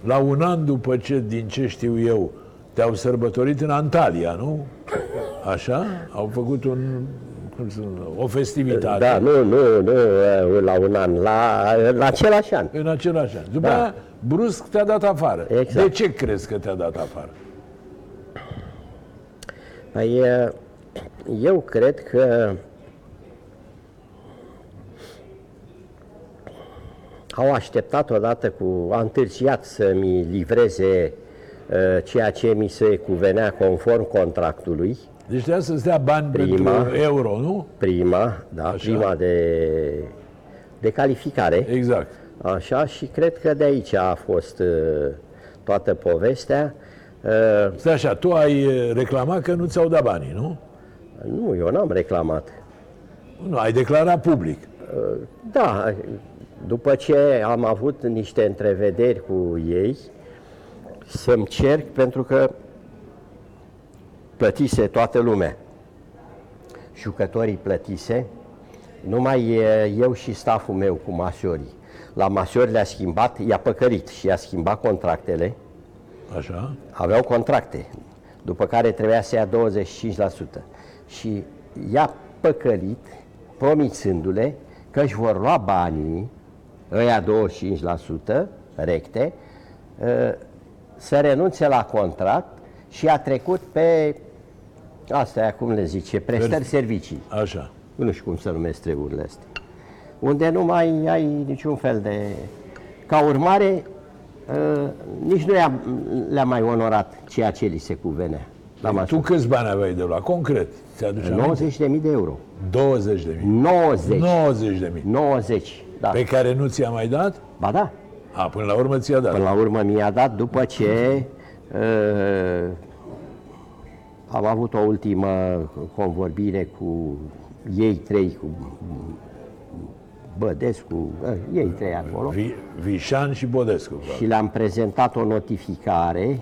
La un an după ce, din ce știu eu, te-au sărbătorit în Antalya, nu? Așa? Au făcut un, cum să, o festivitate. Da, nu, nu, nu uh, la un an, la, la același an. În același an. După Da. aia, brusc te-a dat afară. Exact. De ce crezi că te-a dat afară? Păi, uh, eu cred că au așteptat odată cu, a întârziat să-mi livreze uh, ceea ce mi se cuvenea conform contractului, Deci trebuia să-ți dea bani Prima. pentru euro, nu? prima, da, Așa. prima de, de calificare. Exact. Așa, și cred că de aici a fost uh, toată povestea. Uh, Stai așa, tu ai eh, reclamat că nu ți-au dat banii, nu? nu, eu n-am reclamat. Nu, ai declarat public. Da, după ce am avut niște întrevederi cu ei, să-mi cerc pentru că plătise toată lumea. Jucătorii plătise, numai e, eu și staful meu cu masiorii. La masiori le-a schimbat, i-a păcărit și i-a schimbat contractele, Așa? aveau contracte, după care trebuia să ia 25%. Și i-a păcălit, promițându-le că își vor lua banii, ăia 25% recte, ă, să renunțe la contract și a trecut pe, asta cum le zice, prestări servicii. Așa. Nu știu cum să numesc treburile astea. Unde nu mai ai niciun fel de... Ca urmare, uh, nici nu i-a, le-a mai onorat ceea ce li se cuvenea. La Păi tu câți bani aveai de luat? Concret. Ți-aduce aminte? 90.000 de euro. 20 de mii. 90. 90 de mii. 90, da. Pe care nu ți-a mai dat? Ba da. A, până la urmă ți-a dat. Până la urmă mi-a dat după ce uh, am avut o ultimă convorbire cu ei trei, cu Bădescu, uh, ei trei acolo. Vi, Vișan și Bodescu. probabil. și le-am prezentat o notificare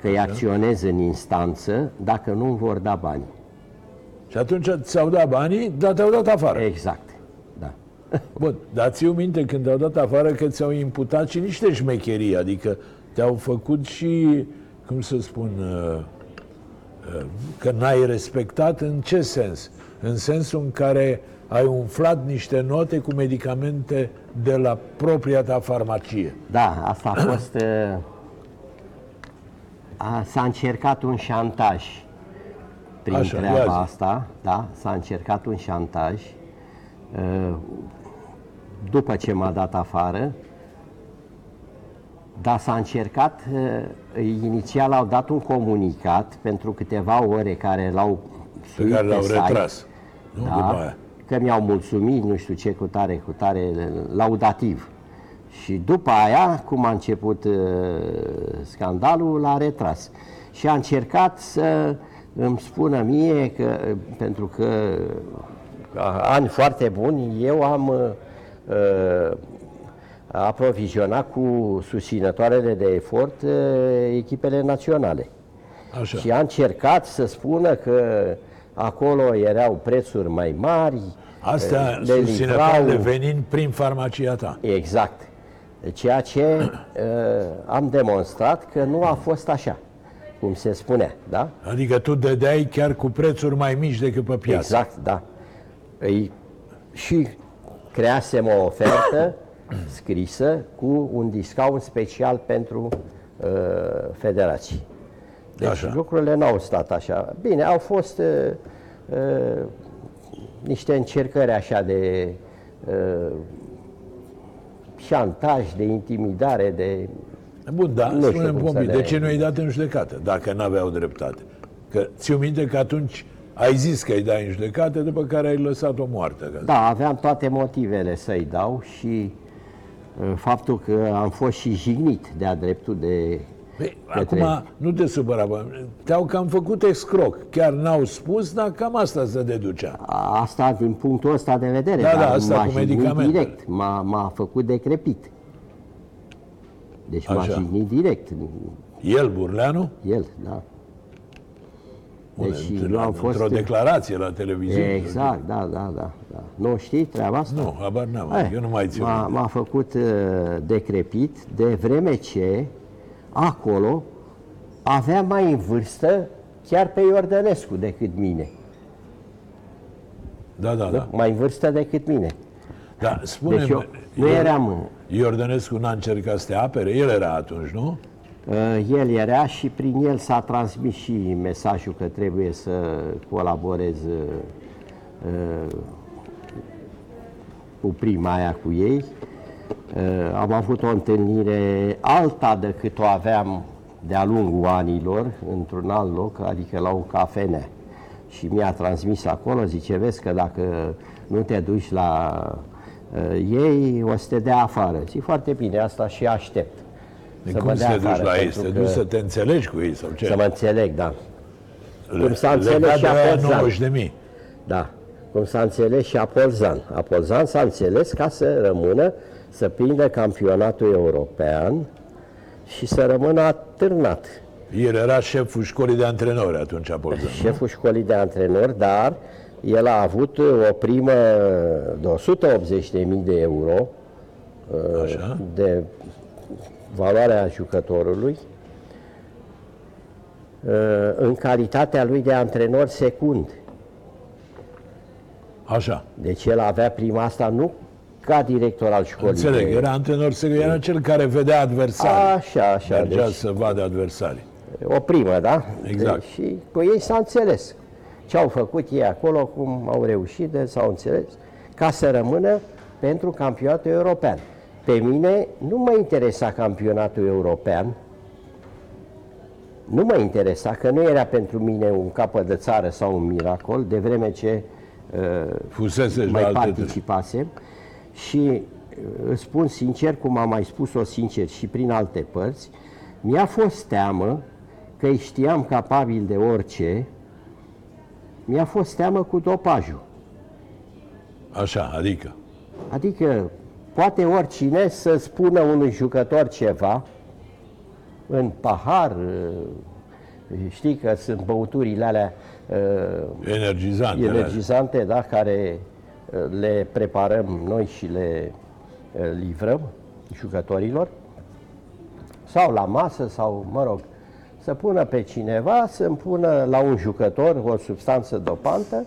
că îi acționez în instanță dacă nu îmi vor da bani. Și atunci ți-au dat banii, dar te-au dat afară. Exact. Da. Bun, dar ți minte când te-au dat afară că ți-au imputat și niște șmecherii, adică te-au făcut și, cum să spun, uh, uh, că n-ai respectat în ce sens? În sensul în care ai umflat niște note cu medicamente de la propria ta farmacie. Da, asta a fost... uh, A, s-a încercat un șantaj prin Așa, ia treaba zi. asta, da, s-a încercat un șantaj uh, după ce m-a dat afară, dar s-a încercat, uh, inițial au dat un comunicat pentru câteva ore care l-au Pe suit care l-au site. retras. Nu? După Da, aia. că mi-au mulțumit, nu știu ce, cu tare, cu tare, laudativ. Și după aia, cum a început uh, scandalul, l-a retras. Și a încercat să îmi spună mie că, uh, pentru că uh, ani foarte buni, eu am uh, uh, aprovizionat cu susținătoarele de efort uh, echipele naționale. Așa. Și a încercat să spună că acolo erau prețuri mai mari. Astea le susținătoarele livrau- venind prin farmacia ta. Exact. Ceea ce uh, am demonstrat că nu a fost așa, cum se spunea, da? Adică tu dădeai chiar cu prețuri mai mici decât pe piață. Exact, da. îi, și creasem o ofertă scrisă cu un discount special pentru uh, federații. Deci Așa. lucrurile nu au stat așa. Bine, au fost uh, uh, niște încercări așa de uh, șantaj, de intimidare, de... Bun, da, Nu știu spune cum Pompi, să de le- ce nu i-ai dat în judecată, dacă n-aveau dreptate? Că ți-o minte că atunci ai zis că îi dai în judecată, după care ai lăsat-o moartă. Ca Da, aveam toate motivele să-i dau și uh, faptul că am fost și jignit de-a dreptul de... Păi, către- acum, nu te supăra, bă. te-au cam făcut excroc. Chiar n-au spus, dar cam asta se deducea. Asta din punctul ăsta de vedere, Da, dar da, asta m-a cu jignit medicamentele. direct, m-a, m-a făcut decrepit. Deci m-a Așa. jignit direct, El, Burleanu, el, da. Deci Unde- nu am fost... într-o declarație la televiziune. Exact, da, da, da, da. Nu știi treaba asta? Nu, habar n-am, Eh, eu nu mai țin. m-a, minte. m-a făcut uh, decrepit de vreme ce acolo avea mai în vârstă chiar pe Iordănescu decât mine. Da, da, da. Mai în vârstă decât mine. da spune Deci eu nu eram... Iordănescu n-a încercat să te apere? El era atunci, nu? Uh, El era și prin el s-a transmis și mesajul că trebuie să colaborez uh, uh, cu prima aia cu ei. Uh, Am avut o întâlnire alta decât o aveam de-a lungul anilor, într-un alt loc, adică la o cafenea. Și mi-a transmis acolo, zice, vezi că dacă nu te duci la uh, ei, o să te dea afară. Zic, foarte bine, asta și aștept. De să cum mă să dea te duci afară, la ei? pentru Să te că- duci să te înțelegi cu ei sau ce? Să mă înțeleg, da. Le- cum s-a înțeles legat și de aia Apolzan. 90 de mii. Da, cum s-a înțeles și Apolzan. Apolzan s-a înțeles ca să rămână, să prindă campionatul european și să rămână atârnat. El era șeful școlii de antrenori atunci, Apolzan. Șeful școlii de antrenori, dar el a avut o primă de 180.000 de euro Așa? de valoarea jucătorului în calitatea lui de antrenor secund. Așa. Deci el avea prima asta nu ca director al școlii. Înțeleg, de- era antrenor secret, era cel care vedea adversarii. Așa, așa. Mergea Deci, să vadă adversarii. o primă, da? Exact. Deci, și cu ei s-a înțeles. Ce au făcut ei acolo, cum au reușit, de s-au înțeles, ca să rămână pentru campionatul european. Pe mine nu mă interesa campionatul european, nu mă interesa, că nu era pentru mine un capăt de țară sau un miracol, de vreme ce uh, Fusese și la mai alte... participasem și uh, îți spun sincer, cum am mai spus-o sincer și prin alte părți, mi-a fost teamă că îi știam capabil de orice, mi-a fost teamă cu dopajul. Așa, adică. Adică poate oricine să spună unui jucător ceva în pahar, uh, știi că sunt băuturile alea uh, Energizant. era. energizante, da, care uh, le preparăm noi și le uh, livrăm jucătorilor, sau la masă, sau, mă rog, să pună pe cineva, să pună la un jucător o substanță dopantă,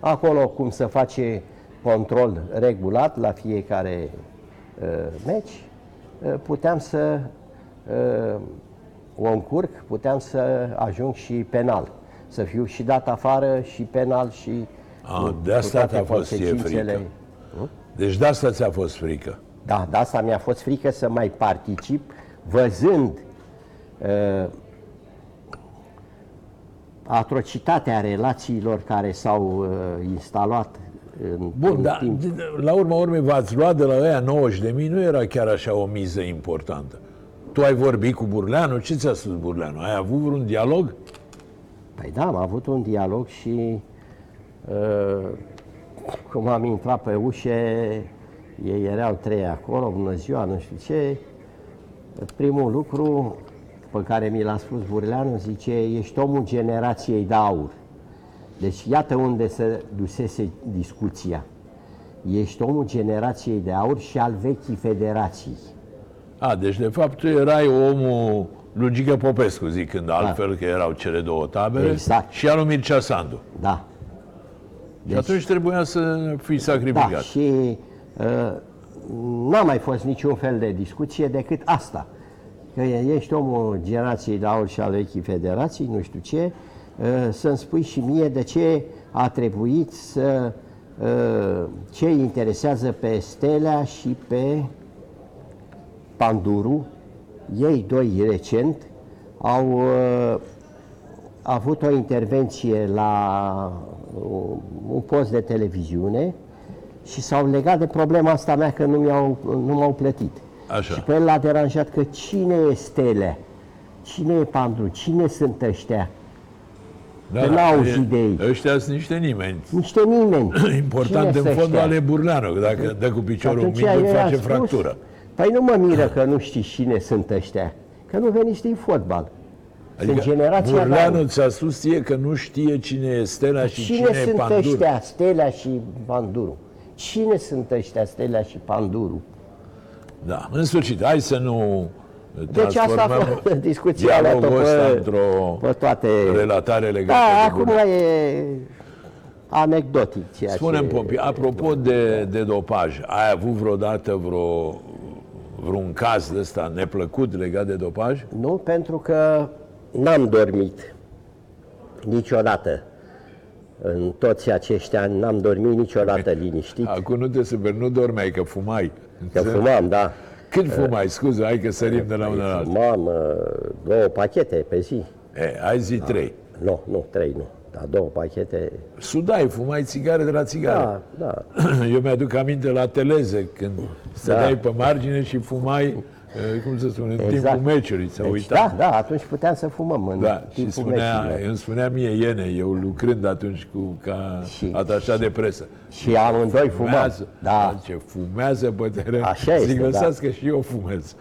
acolo cum să face control regulat la fiecare uh, meci, uh, puteam să uh, o încurc, puteam să ajung și penal. Să fiu și dat afară și penal și A, cu- de cu asta toate ți-a fost ție consecințele. frică. Deci de asta ți-a fost frică. Da, de asta mi-a fost frică să mai particip, văzând uh, atrocitatea relațiilor care s-au uh, instalat în, Bun, în dar timp. la urma urmei v-ați luat de la ăia 90 de mii, nu era chiar așa o miză importantă. Tu ai vorbit cu Burleanu? Ce ți-a spus Burleanu? Ai avut vreun dialog? Păi da, am avut un dialog și uh, cum am intrat pe ușe, ei erau trei acolo, bună ziua, nu știu ce. Primul lucru pe care mi l-a spus Burleanu, zice, ești omul generației de aur. Deci iată unde se dusese discuția. Ești omul generației de aur și al vechii federații. A, deci de fapt tu erai omul lui Gică Popescu, zicând altfel că erau cele două tabere, Exact. și al lui Mircea Sandu. Da. Și atunci trebuia să fii Da, sacrificat. și uh, n-a mai fost niciun fel de discuție decât asta. Că ești omul generației de aur și al vechii federații, nu știu ce, uh, să-mi spui și mie de ce a trebuit să uh, ce îi interesează pe Stelea și pe Panduru. Ei doi recent au uh, avut o intervenție la uh, un post de televiziune și s-au legat de problema asta mea că nu, mi-au, nu m-au plătit. Așa. Și pe el l-a deranjat că cine e Stelea? Cine e Pandru? Cine sunt ăștia? Da, că n-au e- auzit de ei. Ăștia sunt niște nimeni. Niște nimeni. Important Cine în sunt fondul ăștia? ale Burleanu, că dacă dă cu piciorul Atunci mic, îi el a face spus, fractură. Păi nu mă miră că nu știți cine sunt ăștia. Că nu veni știi fotbal. Sunt generația de Burleanu aur. ți-a spus ție că nu știe cine e Stela și Cine, cine, e sunt Pandur. ăștia, Stelea și Panduru? Cine sunt ăștia, Stelea și Panduru? Da, în sfârșit, hai să nu Deci asta a transformăm fost discuția a luat-o dialogul ăsta pe, într-o pe toate... relatare legată Da, de acum Burleanu. e anecdotic ceea Spune-mi, ce... Pompi, apropo de, de dopaj, ai avut vreodată vreo, vreun caz de ăsta neplăcut legat de dopaj? Nu, pentru că n-am dormit niciodată. În toți acești ani n-am dormit niciodată liniștit. Acum nu te super, nu dormeai, că fumai. Că fumam, da. Când fumai? Scuze, hai că sărim de la unul la altul. Fumam uh, două pachete pe zi. E, hai zi trei. Nu, nu, trei nu. Dar două pachete. Sudai, fumai țigare de la țigare. Da, da. Eu mi-aduc aminte la Teleze, când stăteai pe margine și fumai, eh, cum să spun, în Exact. timpul meciului, să Deci, uita. da, da, atunci puteam să fumăm în Da, și timpul spunea, meciului. îmi spunea mie Iene, eu lucrând atunci cu, ca Și- atașat de presă. Și amândoi fumam. Fumează, Da. ce fumează pe teren. Așa este, Zic, da. lăsați că și eu fumez.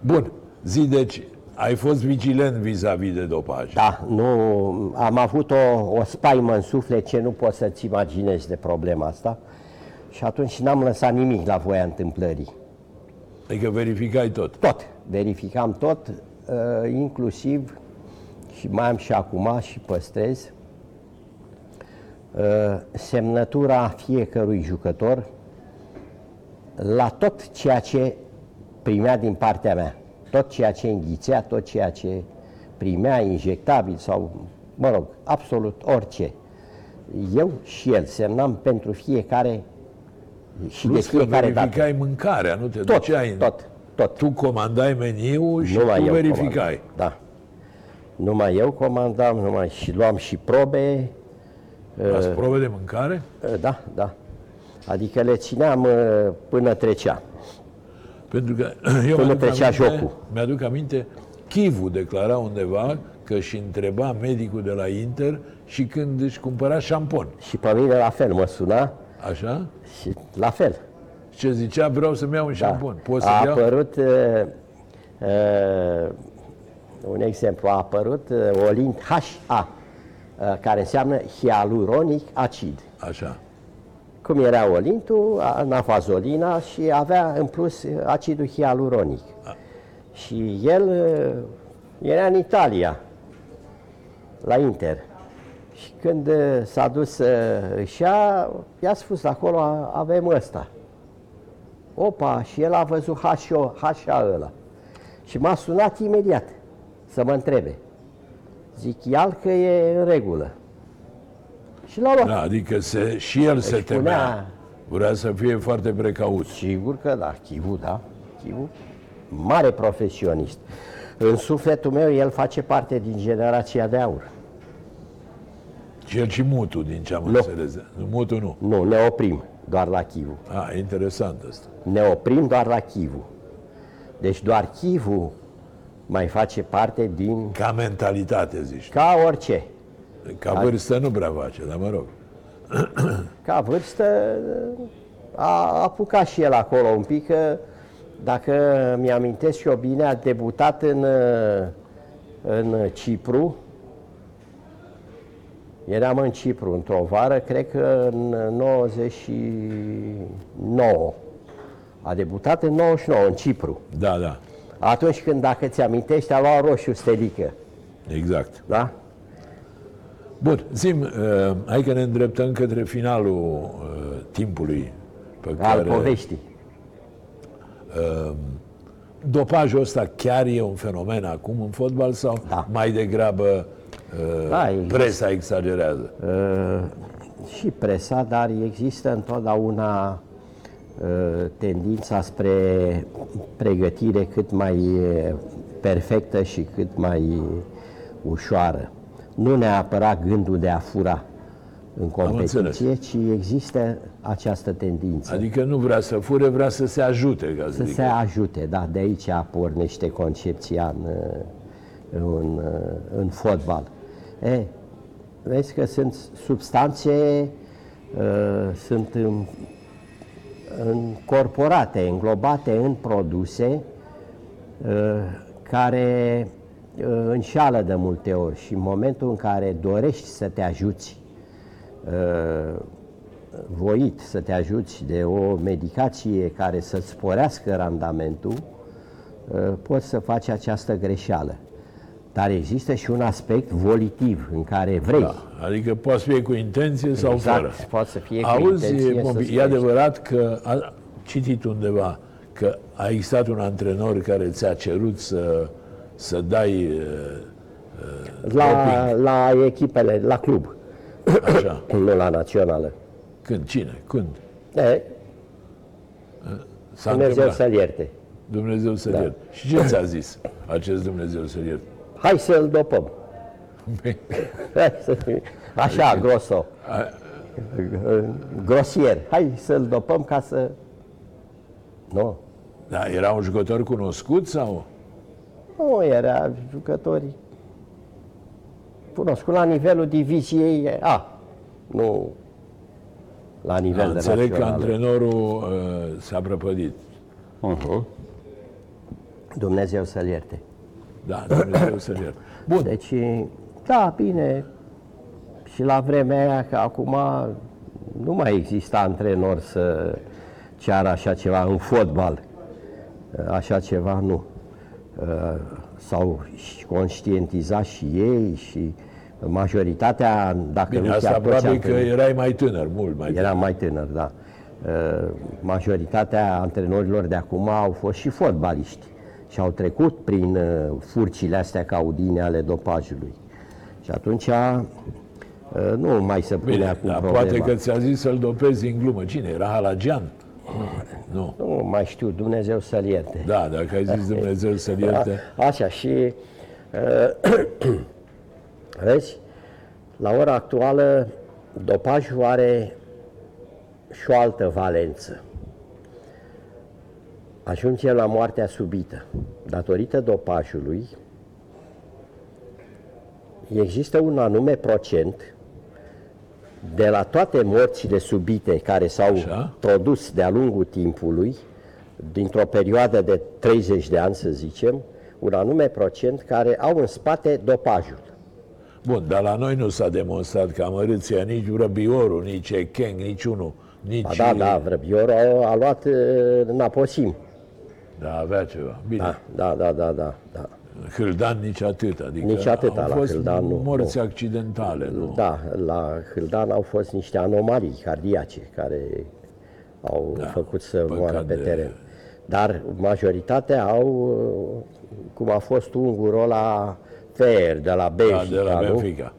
Bun, zi, deci, ai fost vigilent vis-a-vis de dopaj. Da, nu, am avut o, o spaimă în suflet ce nu poți să-ți imaginezi de problema asta și atunci n-am lăsat nimic la voia întâmplării. Adică verificai tot. Tot, verificam tot, uh, inclusiv și mai am și acum și păstrez uh, semnătura fiecărui jucător la tot ceea ce primea din partea mea. Tot ceea ce înghițea, tot ceea ce primea, injectabil sau, mă rog, absolut orice. Eu și el semnam pentru fiecare și Plus de că fiecare dată. verificai mâncarea, nu te Tot, duceai în... tot, tot. Tu comandai meniul și Numai tu eu verificai. comandam. Da. Numai eu comandam, numai și luam și probe. Ați probe de mâncare? Uh, Da, da. Adică le țineam uh, până trecea. Pentru că eu Până mi-aduc trecea aminte, jocul. mi-aduc aminte, Chivu declara undeva că și întreba medicul de la Inter și când își cumpăra șampon. Și pe mine la fel mă suna Așa? și la fel. Ce zicea, vreau să-mi iau un Da. șampon. Poți a să iau? apărut, uh, uh, un exemplu, a apărut uh, Olint HA, uh, care înseamnă hialuronic acid. Așa. Cum era olintul, a- nafazolina și avea în plus uh, acidul hialuronic. Și el uh, era în Italia, la Inter. Și când uh, s-a dus să își ia, i-a spus acolo, "A- avem ăsta. Opa, și el a văzut HO, HA ăla. Și m-a sunat imediat să mă întrebe. Zic, ial că e în regulă. Și l-a luat. Da, adică se, și el se Își temea. punea- Vrea să fie foarte precaut. Sigur că da, Chivu, da. Chivu, mare profesionist. În sufletul meu, el face parte din generația de aur. Și el și Mutu, din ce am Nu. înțeles. Mutu nu. Nu, ne oprim doar la Chivu. A, interesant asta. Ne oprim doar la Chivu. Deci doar Chivu mai face parte din... Ca mentalitate, zici. Ca orice. Ca vârstă nu prea face, dar mă rog. Ca vârstă a apucat și el acolo un pic, că dacă mi-amintesc eu bine, a debutat în, în Cipru. Eram în Cipru într-o vară, cred că în 99. A debutat în 99 în Cipru. Da, da, Atunci când, dacă ți amintești, a luat roșu stelică. exact. Da? Bun, zim, uh, hai că ne îndreptăm către finalul uh, timpului pe Al care... poveștii. Dopajul ăsta chiar e un fenomen acum în fotbal sau Da. mai degrabă uh, Da, există. presa exagerează? Uh, și presa, dar există întotdeauna uh, tendința spre pregătire cât mai uh, perfectă și cât mai uh, ușoară. Nu neapărat gândul de a fura în competiție, înțeles. ci există această tendință. Adică nu vrea să fure, vrea să se ajute, ca să, Să zic. se ajute, da, de aici pornește concepția în, în, în fotbal. E, vezi că sunt substanțe, uh, sunt în, încorporate, înglobate în produse uh, care uh, înșală de multe ori și în momentul în care dorești să te ajuți uh, voit să te ajuți de o medicație care să-ți sporească randamentul, uh, poți să faci această greșeală. Dar există și un aspect volitiv în care vrei. Da, adică poate să fie cu intenție sau Exact, fără. poate să fie cu Auzi, intenție să Pompi, e sporești. adevărat că a citit undeva că a existat un antrenor care ți-a cerut să, să dai uh, La, la echipele, la club, așa. nu la națională. Când? Cine? Când? E, S-a Dumnezeu întâmplat. să-l ierte. Dumnezeu să-l Da. ierte. Și ce ți-a zis acest Dumnezeu să-l ierte? Hai să-l dopăm. Hai să- Așa, groso. Grosier. Hai să-l dopăm ca să... Nu. Da, era un jucător cunoscut sau? Nu era jucători cunoscut la nivelul diviziei A. Nu la nivel Da, de înțeleg că națională. antrenorul uh, s-a prăpădit. Uh-huh. Dumnezeu să-l ierte. Da, Dumnezeu să-l ierte. Bun, Deci, da, bine, și la vremea aia, că acum nu mai există antrenor să ceară așa ceva în fotbal. Așa ceva nu. S-au conștientizat și ei și majoritatea, dacă bine, nu asta chiar toți probabil că antrenorii- erai mai tânăr, mult mai tânăr. Eram mai tânăr, da. Uh, Majoritatea antrenorilor de acum au fost și fotbaliști și au trecut prin uh, furcile astea caudine ale dopajului. Și atunci uh, nu mai se pune Bine, acum dar problema. poate că ți-a zis să-l dopezi în glumă. Cine? Era Halagian? Nu. Nu mai știu, Dumnezeu să-l ierte. Da, dacă ai zis Dumnezeu să-l ierte. A, așa, și uh, vezi, la ora actuală dopajul are și o altă valență. Ajungem la moartea subită. Datorită dopajului, există un anume procent de la toate morțile subite care s-au Așa. produs de-a lungul timpului, dintr-o perioadă de 30 de ani, să zicem, un anume procent care au în spate dopajul. Bun, dar la noi nu s-a demonstrat că amărâția nici vrăbiorul, nici Echeng, nici unul, nici... Ba da, da, Vrăbiorul a, a luat uh, Naposim. Da, avea ceva. Bine. Da, da, da, da, da, da. Hâldan nici atât, adică Nici atâta au la fost Hâldan, nu, morți nu. accidentale, nu? Da, la Hâldan au fost niște anomalii cardiace care au Da, făcut să păcat moară pe de- teren. Dar majoritatea au, uh, cum a fost ungurul ăla Fer de la Da, Benfica, de la nu? Benfica.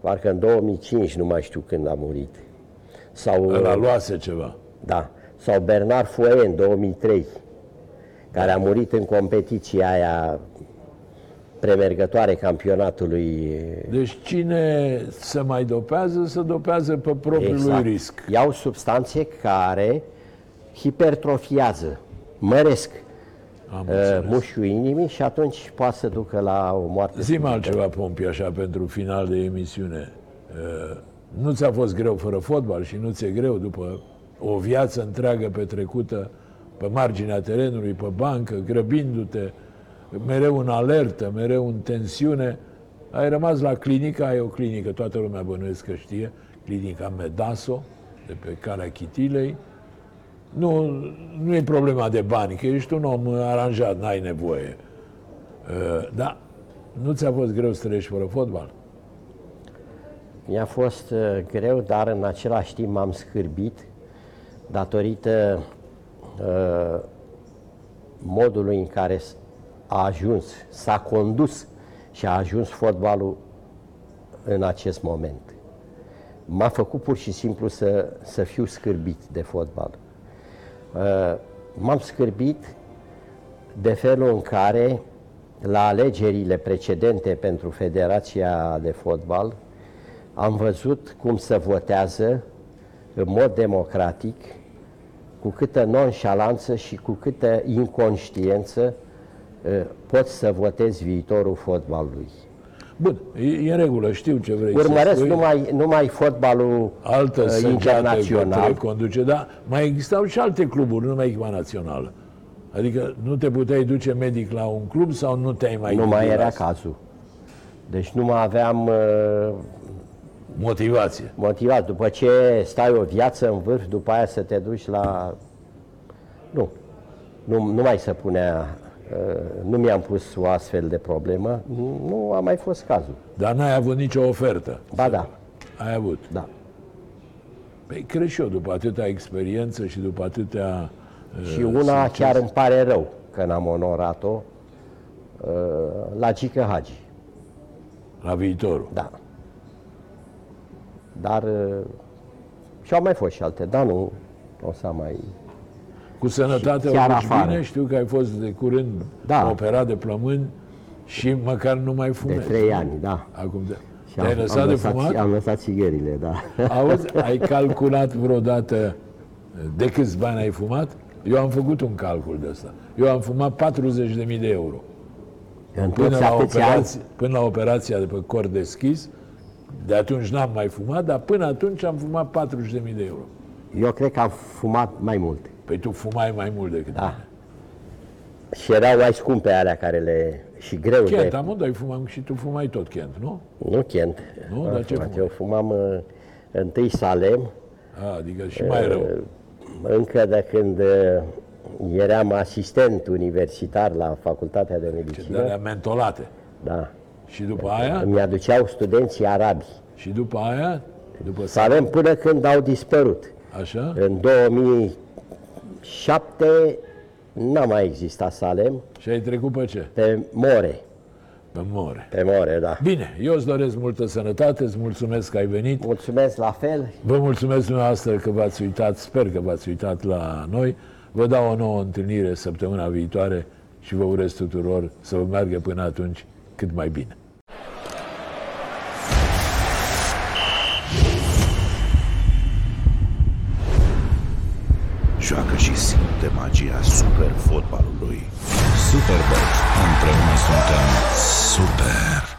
Parcă în 2005, nu mai știu când a murit. Sau, Ăla luase ceva. da, sau Bernard Foe în 2003, care a murit în competiția aia premergătoare campionatului Deci cine se mai dopează, se dopează pe propriul Exact. lui risc. Iau substanțe care hipertrofiază, măresc Am uh, înțeles. mușchiul inimii și atunci poate să ducă la o moarte. Zi-mi subită. altceva, Pompi, așa, pentru final de emisiune. Uh, Nu ți-a fost greu fără fotbal și nu ți-e greu după o viață întreagă petrecută pe marginea terenului, pe bancă, grăbindu-te, mereu în alertă, mereu în tensiune. Ai rămas la clinică, ai o clinică, toată lumea bănuiesc că știe, clinica Medaso, de pe calea Chitilei. Nu, nu e problema de bani, că ești un om aranjat, n-ai nevoie. Uh, Da, nu ți-a fost greu să trăiești fără fotbal? Mi-a fost uh, greu, dar în același timp m-am scârbit datorită uh, modului în care s- a ajuns, s-a condus și a ajuns fotbalul în acest moment. M-a făcut pur și simplu să, să fiu scârbit de fotbal. Uh, m-am scârbit de felul în care la alegerile precedente pentru Federația de Fotbal am văzut cum se votează în mod democratic, cu câtă nonșalanță și cu câtă inconștiență uh, poți să votezi viitorul fotbalului. Bun, e, e în regulă, știu ce vrei să Urmăresc spui. numai, numai fotbalul altă uh, săgeată internațional. te conduce, dar mai existau și alte cluburi, nu numai echipa națională. Adică nu te puteai duce medic la un club sau nu te-ai mai Nu gândit mai la era asta? cazul. Deci nu mai aveam uh, Motivație. motivat. După ce stai o viață în vârf, după aia să te duci la... Nu. Nu, nu mai se punea... uh, Nu mi-am pus o astfel de problemă. Nu, nu a mai fost cazul. Dar n-ai avut nicio ofertă. Ba da, Ai avut. da. Păi cred și eu, după atâta experiență și după atâtea... uh, Și una succes. chiar îmi pare rău că n-am onorat-o uh, la Gică Hagi. La viitorul. Da. Dar uh, și au mai fost și alte, dar nu o să mai... Cu sănătate Și chiar o duci afară. bine, știu că ai fost de curând Da. operat de plămâni și măcar nu mai De fumezi. trei ani, da. Acum te... Și Te-ai am, lăsat am de lăsat, fumat? Am lăsat țigările, da. Auzi, ai calculat vreodată de câți bani ai fumat? Eu am făcut un calcul de ăsta. Eu am fumat 40.000 de euro. În Până toți la, atâția ani, operație, până la operația de pe cor deschis, de atunci n-am mai fumat, dar până atunci am fumat 40.000 de euro. eu cred că am fumat mai mult. Păi tu fumai mai mult decât Da. mine. Și erau mai scumpe alea care le... și greu Kent, de... amândoi fumam și tu fumai tot Kent, nu? Nu Kent. Nu? Am Dar ce fumat. fumai? Eu fumam uh, întâi Salem, A, adică și mai rău. încă de când uh, eram asistent universitar la Facultatea de Ce de Medicină. alea mentolate. Da. Și după aia, Îmi aduceau studenții arabi. și după aia, după Salem până când au dispărut. așa, În 2007 n-a mai existat Salem, și ai trecut pe ce? pe More. Pe more. Pe More, da. Bine, eu îți doresc multă sănătate, îți mulțumesc că ai venit. Mulțumesc la fel. Vă mulțumesc dumneavoastră că v-ați uitat, sper că v-ați uitat la noi. Vă dau o nouă întâlnire săptămâna viitoare și vă urez tuturor să vă meargă până atunci cât mai bine. joacă și simte magia super fotbalului. Superbet, împreună suntem super!